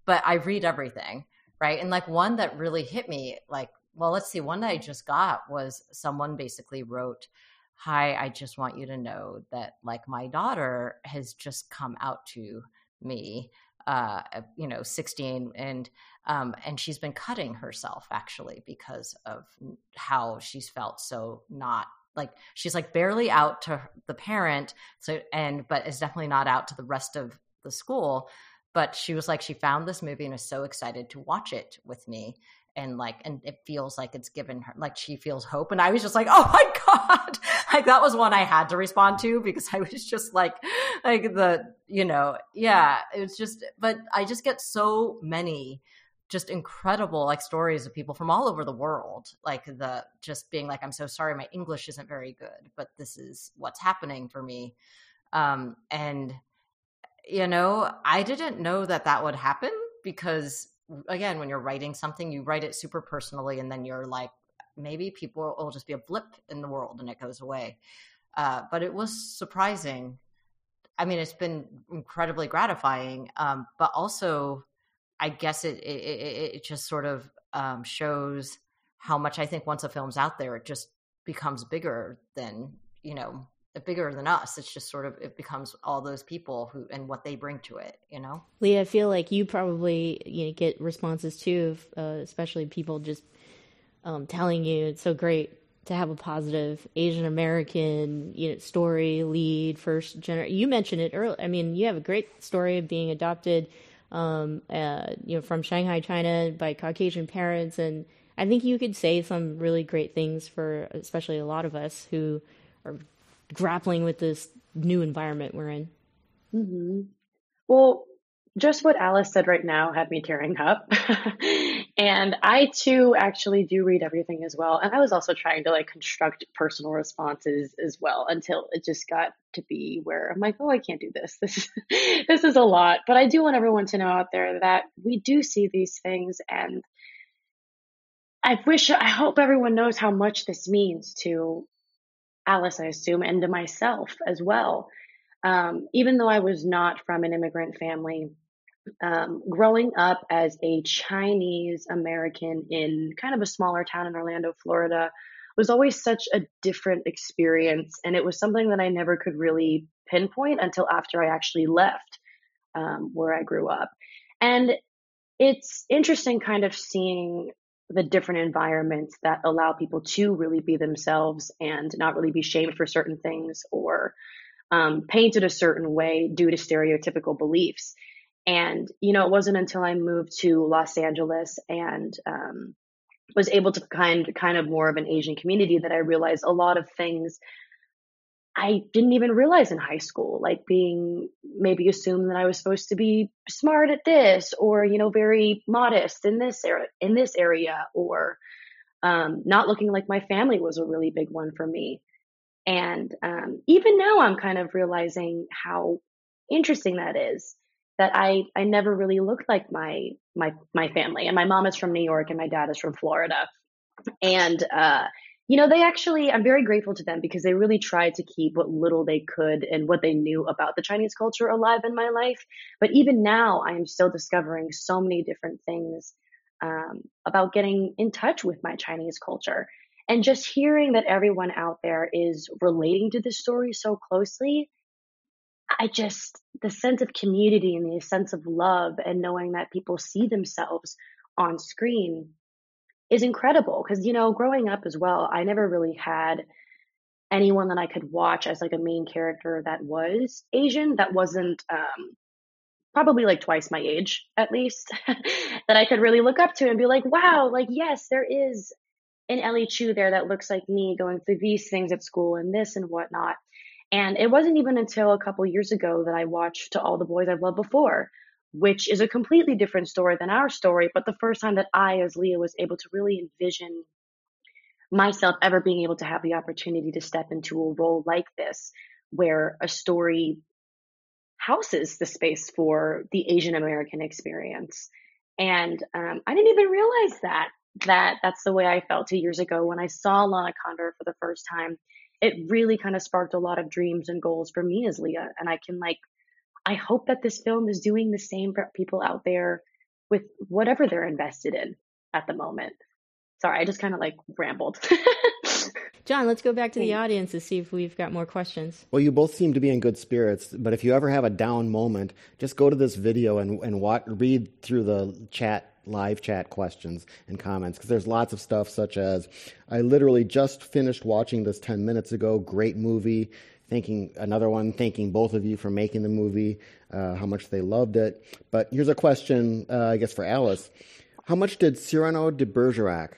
[SPEAKER 4] But I read everything, right? And like one that really hit me, like, well, let's see, one that I just got was someone basically wrote hi i just want you to know that like my daughter has just come out to me uh, you know, 16 and um, and she's been cutting herself actually because of how she's felt so not like she's like barely out to the parent so and but is definitely not out to the rest of the school but she was like she found this movie and is so excited to watch it with me and like and it feels like it's given her like she feels hope. And i was just like oh my god. Like that was one i had to respond to because i was just like like the you know yeah it was just but i just get so many just incredible like stories of people from all over the world like the just being like i'm so sorry my english isn't very good but this is what's happening for me. Um and you know i didn't know that that would happen because again when you're writing something you write it super personally and then you're like maybe people will just be a blip in the world and it goes away. Uh, but it was surprising. I mean it's been incredibly gratifying um, but also i guess it, it, it just sort of um, shows how much i think once a film's out there it just becomes bigger than you know bigger than us. It's just sort of it becomes all those people who and what they bring to it you know?
[SPEAKER 2] Leah i feel like you probably you know get responses too uh, especially people just um, telling you it's so great to have a positive asian american you know story lead first generation you mentioned it earlier i mean you have a great story of being adopted um, uh, you know from shanghai china by caucasian parents. And I think you could say some really great things for, especially a lot of us who are grappling with this new environment we're in.
[SPEAKER 3] Mm-hmm. Well, just what Alice said right now had me tearing up. and I too actually do read everything as well. And I was also trying to like construct personal responses as well until it just got to be where I'm like, oh, I can't do this. This this is a lot. But I do want everyone to know out there that we do see these things and I wish I hope everyone knows how much this means to Alice, I assume, and to myself as well. Um, even though I was not from an immigrant family, um, growing up as a Chinese American in kind of a smaller town in Orlando, Florida, was always such a different experience. And it was something that I never could really pinpoint until after I actually left um, where I grew up. And it's interesting kind of seeing the different environments that allow people to really be themselves and not really be shamed for certain things or um, painted a certain way due to stereotypical beliefs. And, you know, it wasn't until I moved to Los Angeles and um, was able to kind kind of more of an Asian community that I realized a lot of things I didn't even realize in high school, like being maybe assumed that I was supposed to be smart at this or, you know, very modest in this area, in this area, or um, not looking like my family was a really big one for me. And um, even now, I'm kind of realizing how interesting that is that I I never really looked like my my my family. And my mom is from New York and my dad is from Florida. And uh, you know, they actually I'm very grateful to them because they really tried to keep what little they could and what they knew about the Chinese culture alive in my life. But even now, I am still discovering so many different things um, about getting in touch with my Chinese culture. And just hearing that everyone out there is relating to this story so closely I just, the sense of community and the sense of love and knowing that people see themselves on screen is incredible. Cause, you know, growing up as well, I never really had anyone that I could watch as like a main character that was Asian, that wasn't, um, probably like twice my age at least, that I could really look up to and be like, wow, like, yes, there is an Ellie Chu there that looks like me going through these things at school and this and whatnot. And it wasn't even until a couple years ago that I watched To All the Boys I've Loved Before, which is a completely different story than our story, but the first time that I, as Leah, was able to really envision myself ever being able to have the opportunity to step into a role like this, where a story houses the space for the Asian American experience. And um, I didn't even realize that that that's the way I felt two years ago when I saw Lana Condor for the first time it really kind of sparked a lot of dreams and goals for me as Leah. And I can like, I hope that this film is doing the same for people out there with whatever they're invested in at the moment. Sorry, I just kind of like rambled.
[SPEAKER 2] John, let's go back to the audience to see if we've got more questions.
[SPEAKER 1] Well, you both seem to be in good spirits, but if you ever have a down moment, just go to this video and, and watch, read through the chat live chat questions and comments because there's lots of stuff such as I literally just finished watching this 10 minutes ago. Great movie. Thanking another one, thanking both of you for making the movie, uh, how much they loved it. But here's a question, uh, I guess, for Alice. How much did Cyrano de Bergerac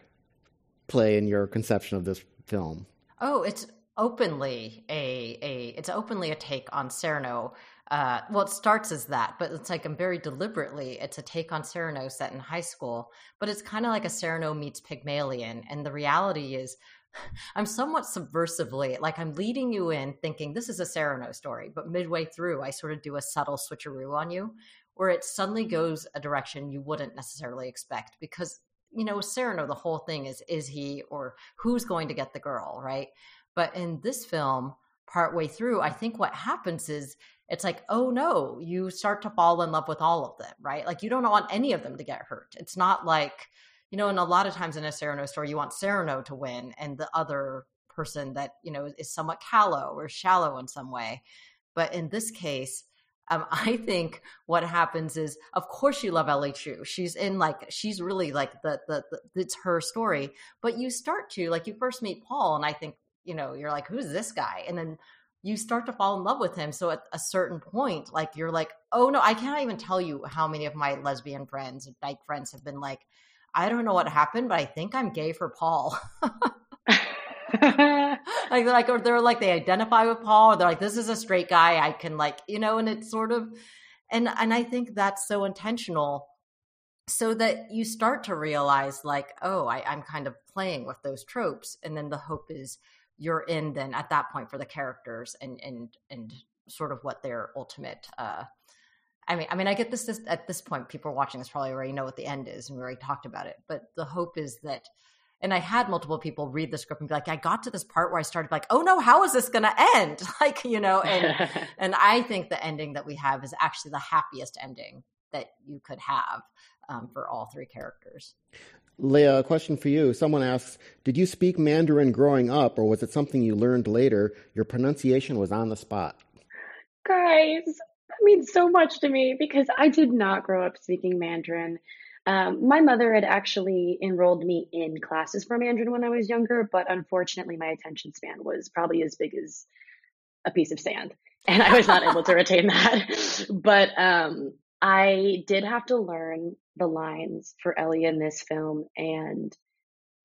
[SPEAKER 1] play in your conception of this film?
[SPEAKER 4] Oh, it's openly a, a it's openly a take on Cyrano uh, well, it starts as that, but it's like I'm very deliberately, it's a take on Cyrano set in high school, but it's kind of like a Cyrano meets Pygmalion. And the reality is, I'm somewhat subversively, like I'm leading you in thinking this is a Cyrano story, but midway through, I sort of do a subtle switcheroo on you where it suddenly goes a direction you wouldn't necessarily expect because, you know, Cyrano, the whole thing is, is he or who's going to get the girl, right? But in this film, partway through, I think what happens is it's like, oh no, you start to fall in love with all of them, right? Like you don't want any of them to get hurt. It's not like, you know, and a lot of times in a Cyrano story, you want Cyrano to win and the other person that, you know, is somewhat callow or shallow in some way. But in this case, um, I think what happens is, of course, you love Ellie Chu. She's in like she's really like the, the the it's her story. But you start to like you first meet Paul, and I think you know you're like, who's this guy? And then you start to fall in love with him. So at a certain point, like you're like, oh no, I can't even tell you how many of my lesbian friends and dyke friends have been like, I don't know what happened, but I think I'm gay for Paul. like like or they're like they identify with Paul or they're like this is a straight guy I can like you know and it's sort of and and I think that's so intentional so that you start to realize like oh I, I'm kind of playing with those tropes and then the hope is you're in then at that point for the characters and and and sort of what their ultimate uh I mean, I mean, I get this, this at this point. People watching this probably already know what the end is, and we already talked about it. But the hope is that and I had multiple people read the script and be like, I got to this part where I started like, oh no, how is this going to end? Like, you know, and and I think the ending that we have is actually the happiest ending that you could have um, for all three characters.
[SPEAKER 1] Leah, a question for you. Someone asks, did you speak Mandarin growing up, or was it something you learned later? Your pronunciation was on the spot.
[SPEAKER 3] Guys, that means so much to me because I did not grow up speaking Mandarin. Um, my mother had actually enrolled me in classes for Mandarin when I was younger, but unfortunately, my attention span was probably as big as a piece of sand, and I was not able to retain that. But um, I did have to learn the lines for Ellie in this film, and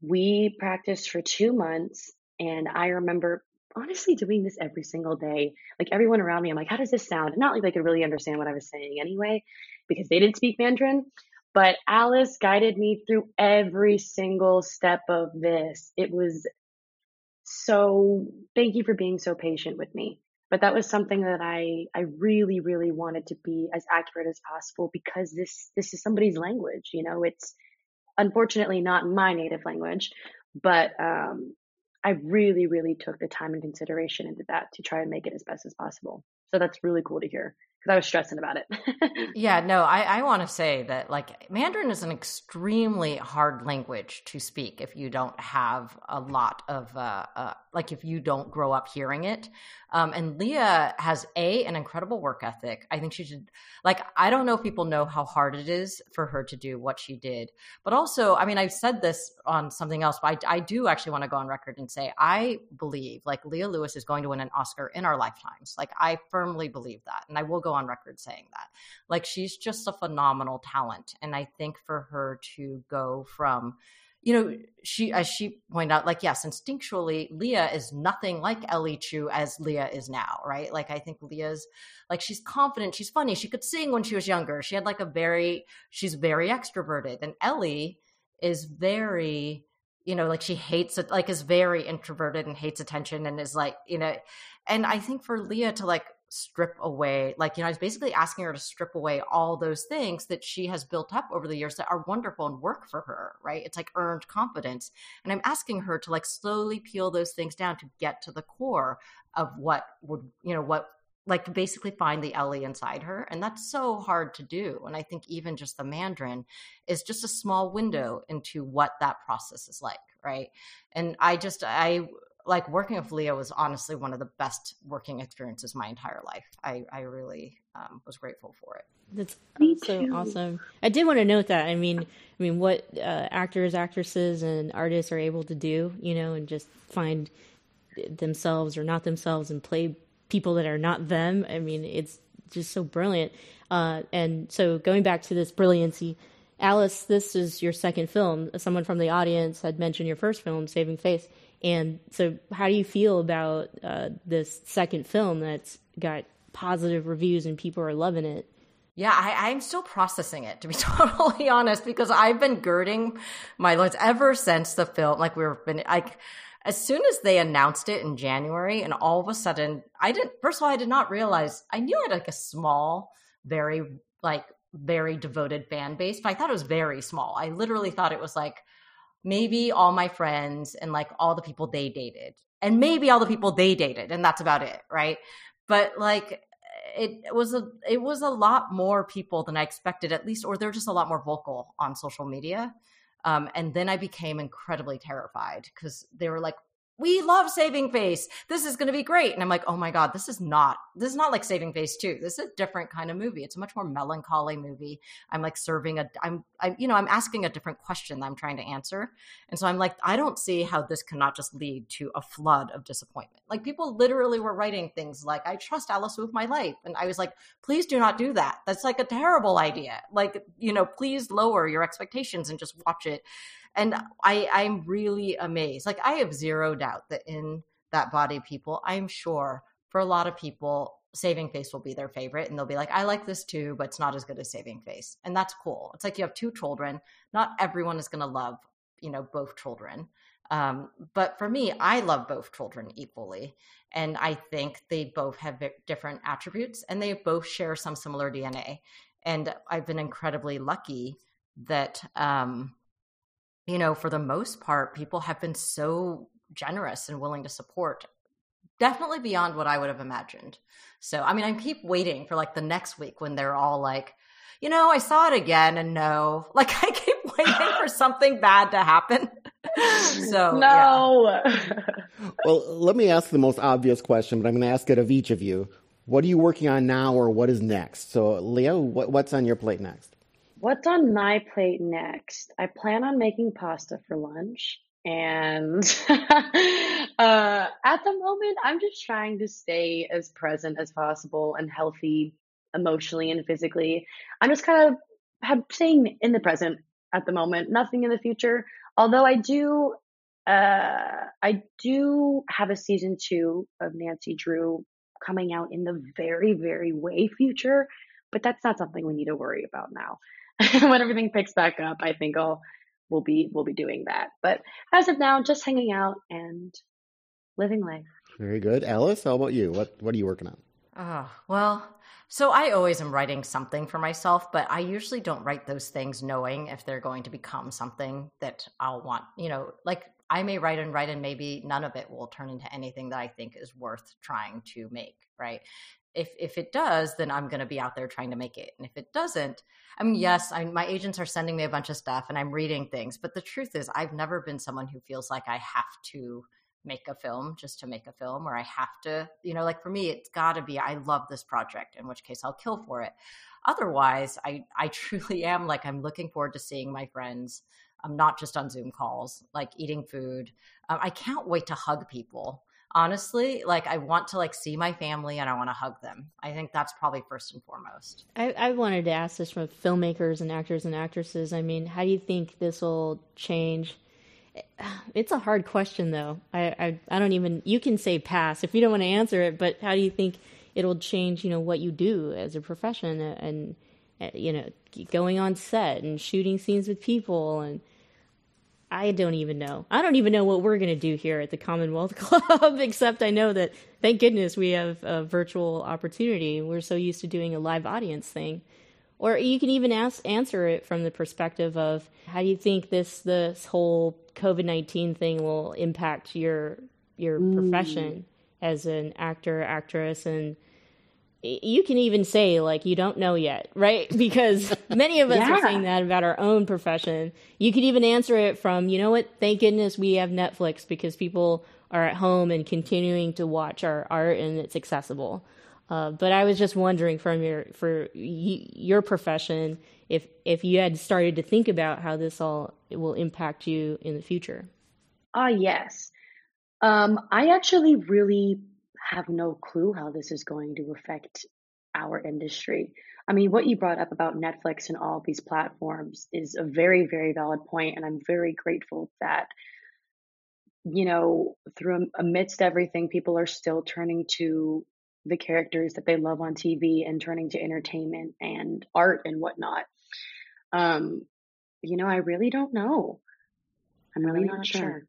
[SPEAKER 3] we practiced for two months. And I remember honestly doing this every single day. Like everyone around me, I'm like, how does this sound? Not like they could really understand what I was saying anyway, because they didn't speak Mandarin. But Alice guided me through every single step of this. It was so, thank you for being so patient with me. But that was something that I, I really, really wanted to be as accurate as possible because this, this is somebody's language. You know, it's unfortunately not my native language, but um, I really, really took the time and consideration into that to try and make it as best as possible. So that's really cool to hear because I was stressing about it.
[SPEAKER 4] yeah, no, I, I want to say that like Mandarin is an extremely hard language to speak if you don't have a lot of uh, uh, like if you don't grow up hearing it. Um, and Leah has a an incredible work ethic. I think she should like I don't know if people know how hard it is for her to do what she did, but also I mean I've said this on something else, but I, I do actually want to go on record and say I believe like Leah Lewis is going to win an Oscar in our lifetimes. Like I firmly believe that, and I will go on record saying that. Like she's just a phenomenal talent, and I think for her to go from you know, she, as she pointed out, like, yes, instinctually, Leah is nothing like Ellie Chu as Leah is now, right? Like, I think Leah's, like, she's confident, she's funny, she could sing when she was younger. She had, like, a very, she's very extroverted. And Ellie is very, you know, like, she hates it, like, is very introverted and hates attention and is, like, you know, and I think for Leah to, like, strip away like you know i was basically asking her to strip away all those things that she has built up over the years that are wonderful and work for her right it's like earned confidence and i'm asking her to like slowly peel those things down to get to the core of what would you know what like to basically find the Ellie inside her. And that's so hard to do. And I think even just the Mandarin is just a small window into what that process is like. Right. And I just, I like working with Leah was honestly one of the best working experiences my entire life. I, I really um, was grateful for it.
[SPEAKER 2] That's so awesome. I did want to note that. I mean, I mean, what uh, actors, actresses, and artists are able to do, you know, and just find themselves or not themselves and play people that are not them. I mean, it's just so brilliant. Uh, and so, going back to this brilliancy, Alice, this is your second film. Someone from the audience had mentioned your first film, Saving Face and so, how do you feel about uh, this second film that's got positive reviews and people are loving it?
[SPEAKER 4] Yeah, I, am still processing it, to be totally honest, because I've been girding my loins ever since the film. Like we've been like, as soon as they announced it in January, and all of a sudden, I didn't. First of all, I did not realize I knew I had like a small, very like very devoted fan base, but I thought it was very small. I literally thought it was like maybe all my friends and like all the people they dated and maybe all the people they dated and that's about it right? But like it was a it was a lot more people than i expected at least or they're just a lot more vocal on social media um, and then i became incredibly terrified because they were like we love Saving Face. This is going to be great. And I'm like, oh my God, this is not, this is not like Saving Face 2. This is a different kind of movie. It's a much more melancholy movie. I'm like serving a, I'm, I, you know, I'm asking a different question that I'm trying to answer. And so I'm like, I don't see how this cannot just lead to a flood of disappointment. Like people literally were writing things like, I trust Alice with my life. And I was like, please do not do that. That's like a terrible idea. Like, you know, please lower your expectations and just watch it and I, I'm really amazed. Like I have zero doubt that in that body people, I'm sure for a lot of people, Saving Face will be their favorite, and they'll be like, I like this too, but it's not as good as Saving Face. And that's cool. It's like you have two children. Not everyone is gonna love, you know, both children. Um, but for me, I love both children equally. And I think they both have different attributes and they both share some similar DNA. And I've been incredibly lucky that um, you know, for the most part, people have been so generous and willing to support definitely beyond what I would have imagined. So, I mean, I keep waiting for like the next week when they're all like, you know, I saw it again and no, like I keep waiting for something bad to happen. so,
[SPEAKER 3] no.
[SPEAKER 1] Yeah. well, let me ask the most obvious question, but I'm going to ask it of each of you. What are you working on now or what is next? So, Leah, what, what's on your plate next?
[SPEAKER 3] What's on my plate next? I plan on making pasta for lunch. And uh, at the moment, I'm just trying to stay as present as possible and healthy emotionally and physically. I'm just kind of have, staying in the present at the moment, nothing in the future. Although I do, uh, I do have a season two of Nancy Drew coming out in the very, very way future, but that's not something we need to worry about now. when everything picks back up, I think I'll we'll be we'll be doing that. But as of now, just hanging out and living life.
[SPEAKER 1] Very good, Alice. How about you? What what are you working on?
[SPEAKER 4] Oh well, so I always am writing something for myself, but I usually don't write those things knowing if they're going to become something that I'll want. You know, like I may write and write, and maybe none of it will turn into anything that I think is worth trying to make. Right? If if it does, then I'm going to be out there trying to make it. And if it doesn't, I mean, yes, I, my agents are sending me a bunch of stuff and I'm reading things, but the truth is, I've never been someone who feels like I have to make a film just to make a film or I have to, you know, like for me, it's got to be I love this project, in which case I'll kill for it. Otherwise, I I truly am like I'm looking forward to seeing my friends. I'm not just on Zoom calls, like eating food. Um, I can't wait to hug people honestly like i want to like see my family and i want to hug them. I think that's probably first and foremost.
[SPEAKER 2] I, I wanted to ask this from filmmakers and actors and actresses. I mean how do you think this will change? It's a hard question though. I, I i don't even you can say pass if you don't want to answer it but how do you think it'll change you know what you do as a profession and, and you know going on set and shooting scenes with people and I don't even know. I don't even know what we're going to do here at the Commonwealth Club, except I know that thank goodness we have a virtual opportunity. We're so used to doing a live audience thing. Or you can even ask, answer it from the perspective of how do you think this this whole COVID nineteen thing will impact your your mm. profession as an actor, actress, and you can even say like you don't know yet right? Because many of us yeah. are saying that about our own profession. You could even answer it from you know what thank goodness we have netflix because people are at home and continuing to watch our art and it's accessible. Uh, but i was just wondering from your for y- your profession if if you had started to think about how this all will impact you in the future.
[SPEAKER 3] Ah uh, yes. Um, i actually really have no clue how this is going to affect our industry. I mean, what you brought up about Netflix and all these platforms is a very, very valid point, and I'm very grateful that you know through amidst everything, people are still turning to the characters that they love on TV and turning to entertainment and art and whatnot. Um, you know, I really don't know. I'm really, really not sure. sure.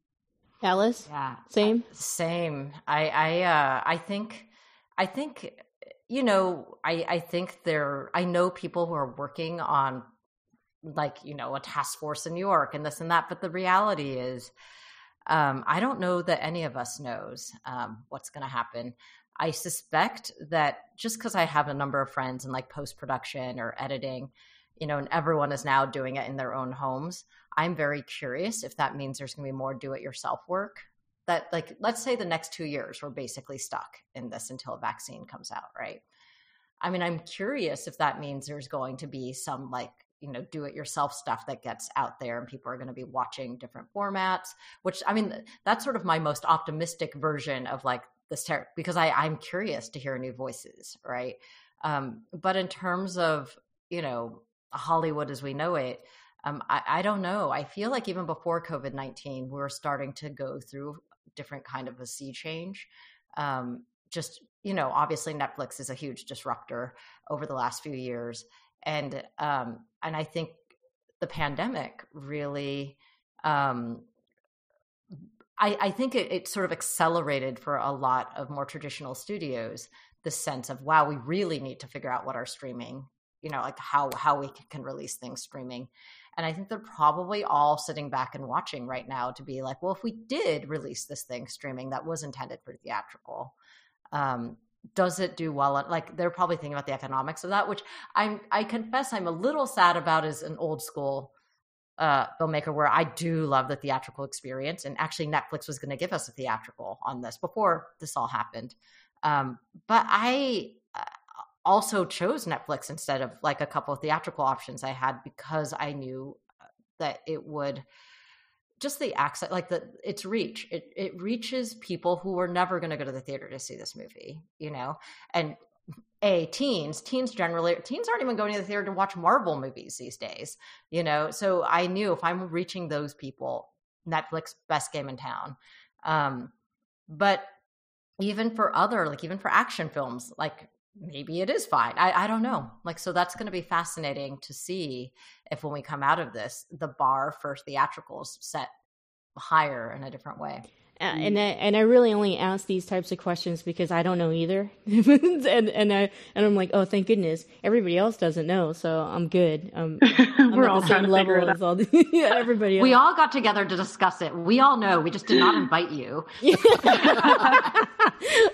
[SPEAKER 2] Alice?
[SPEAKER 4] Yeah.
[SPEAKER 2] Same?
[SPEAKER 4] Same. I I uh I think I think you know, I I think there I know people who are working on like, you know, a task force in New York and this and that, but the reality is um, I don't know that any of us knows um, what's going to happen. I suspect that just because I have a number of friends in like post production or editing, you know, and everyone is now doing it in their own homes. I'm very curious if that means there's going to be more do it yourself work that like let's say the next two years we're basically stuck in this until a vaccine comes out, right? I mean, I'm curious if that means there's going to be some like you know do it yourself stuff that gets out there and people are going to be watching different formats which i mean that's sort of my most optimistic version of like this ter- because i i'm curious to hear new voices right um but in terms of you know hollywood as we know it um, I, I don't know. I feel like even before COVID nineteen, we're starting to go through different kind of a sea change. Um, just you know, obviously Netflix is a huge disruptor over the last few years, and um, and I think the pandemic really. Um, I, I think it, it sort of accelerated for a lot of more traditional studios the sense of wow, we really need to figure out what our streaming you know like how how we can release things streaming and I think they're probably all sitting back and watching right now to be like, well, if we did release this thing streaming that was intended for theatrical, um, does it do well? Like they're probably thinking about the economics of that, which I'm, I confess I'm a little sad about as an old school uh, filmmaker where I do love the theatrical experience. And actually, Netflix was going to give us a theatrical on this before this all happened. Um, but I, also chose Netflix instead of like a couple of theatrical options I had because I knew uh, that it would just the access like the its reach. It it reaches people who were never going to go to the theater to see this movie you know? And a teens teens generally teens aren't even going to the theater to watch marvel movies these days you know? So i knew if i'm reaching those people netflix best game in town. Um but even for other like even for action films like maybe it is fine. I, I don't know. Like, so that's going to be fascinating to see if when we come out of this, the bar for theatricals set higher in a different way.
[SPEAKER 2] Uh, and I, and I really only ask these types of questions because I don't know either, and and I and I'm like, oh, thank goodness, everybody else doesn't know, so I'm good. Um, I'm
[SPEAKER 3] We're all the same level as all the,
[SPEAKER 2] yeah, everybody. Else.
[SPEAKER 4] We all got together to discuss it. We all know. We just did not invite you.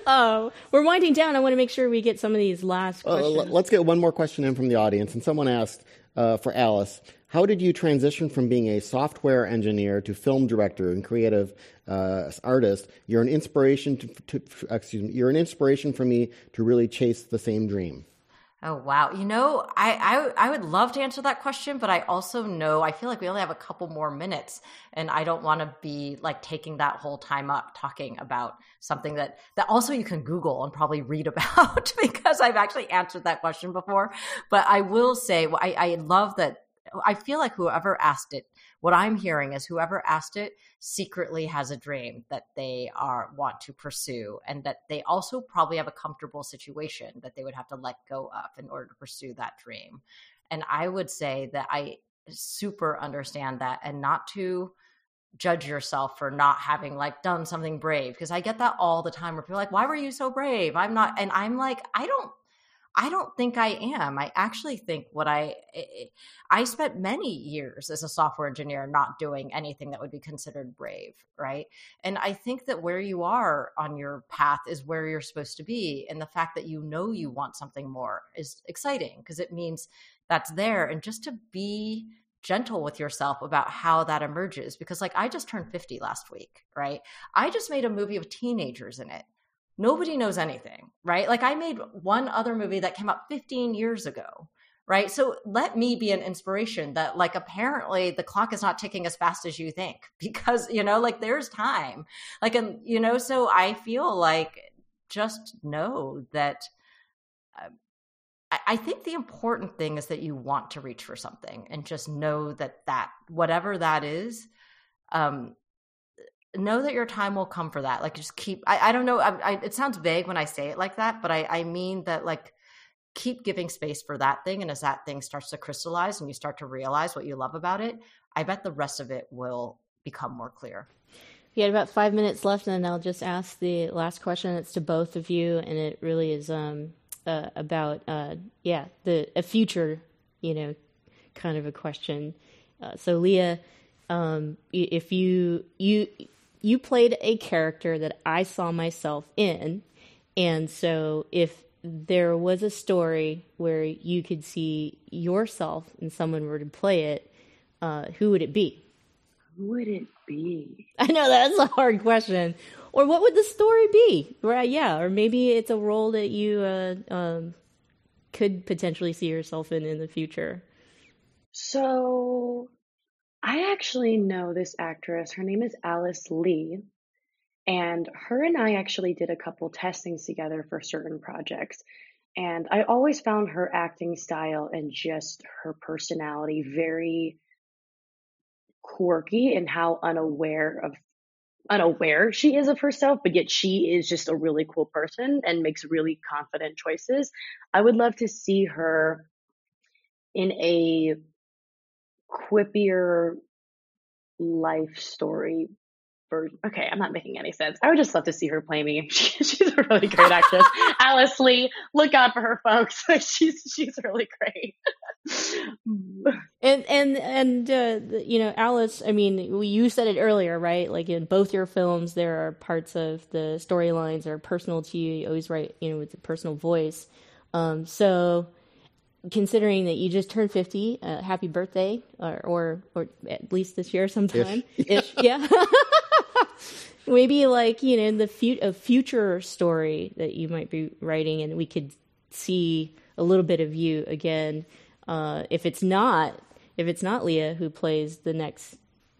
[SPEAKER 2] oh, we're winding down. I want to make sure we get some of these last. Questions. Uh,
[SPEAKER 1] let's get one more question in from the audience, and someone asked uh, for Alice. How did you transition from being a software engineer to film director and creative uh, artist? You're an inspiration to, to, excuse me. You're an inspiration for me to really chase the same dream.
[SPEAKER 4] Oh wow! You know, I, I I would love to answer that question, but I also know I feel like we only have a couple more minutes, and I don't want to be like taking that whole time up talking about something that that also you can Google and probably read about because I've actually answered that question before. But I will say, I, I love that I feel like whoever asked it, what I'm hearing is whoever asked it secretly has a dream that they are want to pursue and that they also probably have a comfortable situation that they would have to let go of in order to pursue that dream. And I would say that I super understand that and not to judge yourself for not having like done something brave because I get that all the time where people like why were you so brave I'm not and I'm like I don't I don't think I am. I actually think what I I spent many years as a software engineer not doing anything that would be considered brave, right? And I think that where you are on your path is where you're supposed to be and the fact that you know you want something more is exciting because it means that's there and just to be gentle with yourself about how that emerges because like I just turned 50 last week, right? I just made a movie of teenagers in it nobody knows anything, right? Like I made one other movie that came out 15 years ago, right? So let me be an inspiration that like apparently the clock is not ticking as fast as you think because, you know, like there's time. Like and you know, so I feel like just know that uh, I think the important thing is that you want to reach for something and just know that that whatever that is um know that your time will come for that. Like just keep. I, I don't know. I, I, it sounds vague when I say it like that, but I, I mean that like keep giving space for that thing, and as that thing starts to crystallize and you start to realize what you love about it, I bet the rest of it will become more clear.
[SPEAKER 2] We had about five minutes left, and I'll just ask the last question. It's to both of you, and it really is um, uh, about uh, yeah the a future, you know, kind of a question. Uh, so Leah, um, if you you you played a character that I saw myself in. And so if there was a story where you could see yourself and someone were to play it, uh, who would it be?
[SPEAKER 3] Who would it be?
[SPEAKER 2] I know that's a hard question. Or what would the story be? Right? Yeah. Or maybe it's a role that you uh, um, could potentially see yourself in in the future.
[SPEAKER 3] So, I actually know this actress. Her name is Alice Lee. And her and I actually did a couple testings together for certain projects. And I always found her acting style and just her personality very quirky and how unaware of unaware she is of herself, but yet she is just a really cool person and makes really confident choices. I would love to see her in a quippier life story version. Okay, I'm not making any sense. I would just love to see her play me. she's a really great actress. Alice Lee, look out for her, folks. she's she's really great.
[SPEAKER 2] and and and uh, you know, Alice. I mean, you said it earlier, right? Like in both your films, there are parts of the storylines are personal to you. You always write, you know, with a personal voice. Um, so considering that you just turned 50 uh, happy birthday or, or, or at least this year sometime. Ish, ish. Yeah. Maybe like you know the fu- a future story that you might be writing and we could see a little bit of you again uh, if it's not if it's not leah who plays the next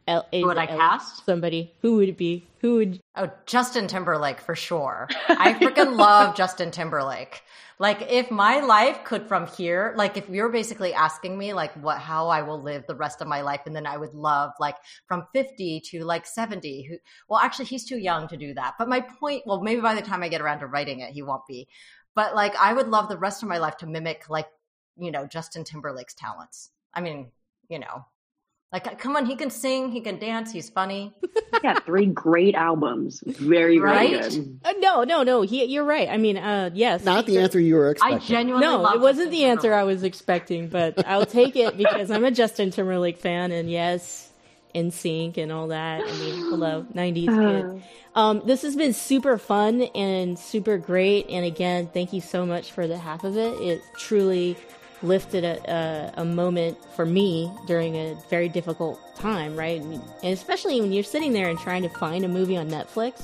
[SPEAKER 4] L- who would I L- cast?
[SPEAKER 2] Somebody. Who would it be? Who would?
[SPEAKER 4] Oh, Justin Timberlake for sure. I freaking love Justin Timberlake. Like if my life could from here, like if you're basically asking me like what how I will live the rest of my life, and then I would love like from 50 to like 70. Who well actually he's too young to do that. But my point, well, maybe by the time I get around to writing it, he won't be. But like I would love the rest of my life to mimic like, you know, Justin Timberlake's talents. I mean, you know, like, come on, he can sing, he can dance, he's funny.
[SPEAKER 3] he got three great albums. Very, very right? good.
[SPEAKER 2] Uh, no, no, no. He, you're right. I mean, uh, yes.
[SPEAKER 1] Not the answer you were expecting.
[SPEAKER 4] I genuinely
[SPEAKER 2] No, it wasn't the answer I was expecting, but I'll take it because I'm a Justin Timberlake fan, and yes, NSYNC and all that. I mean, hello, 90s kid. Um, this has been super fun and super great. And again, thank you so much for the half of it. It truly lifted a, a, a, moment for me during a very difficult time, right? And especially when you're sitting there and trying to find a movie on Netflix,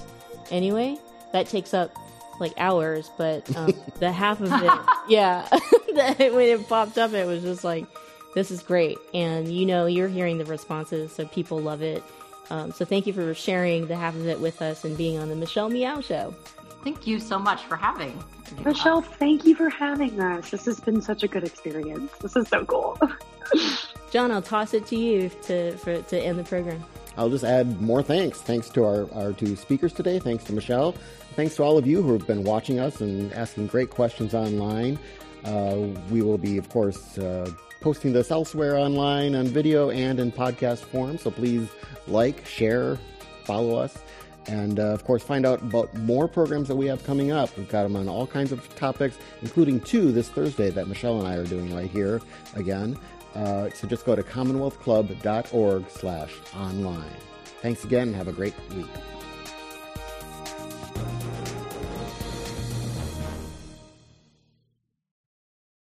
[SPEAKER 2] anyway, that takes up like hours. But um, the half of it, yeah, when it popped up, it was just like, this is great. And you know, you're hearing the responses, so people love it. Um, so thank you for sharing the half of it with us and being on the Michelle Meow Show.
[SPEAKER 4] Thank you so much for having
[SPEAKER 3] Michelle, thank you for having us. This has been such a good experience. This is so cool.
[SPEAKER 2] John, I'll toss it to you to for, to end the program.
[SPEAKER 1] I'll just add more thanks. Thanks to our, our two speakers today. Thanks to Michelle. Thanks to all of you who have been watching us and asking great questions online. Uh, we will be, of course, uh, posting this elsewhere online on video and in podcast form. So please like, share, follow us. And uh, of course, find out about more programs that we have coming up. We've got them on all kinds of topics, including two this Thursday that Michelle and I are doing right here again. Uh, so just go to commonwealthclub.org slash online. Thanks again. Have a great week.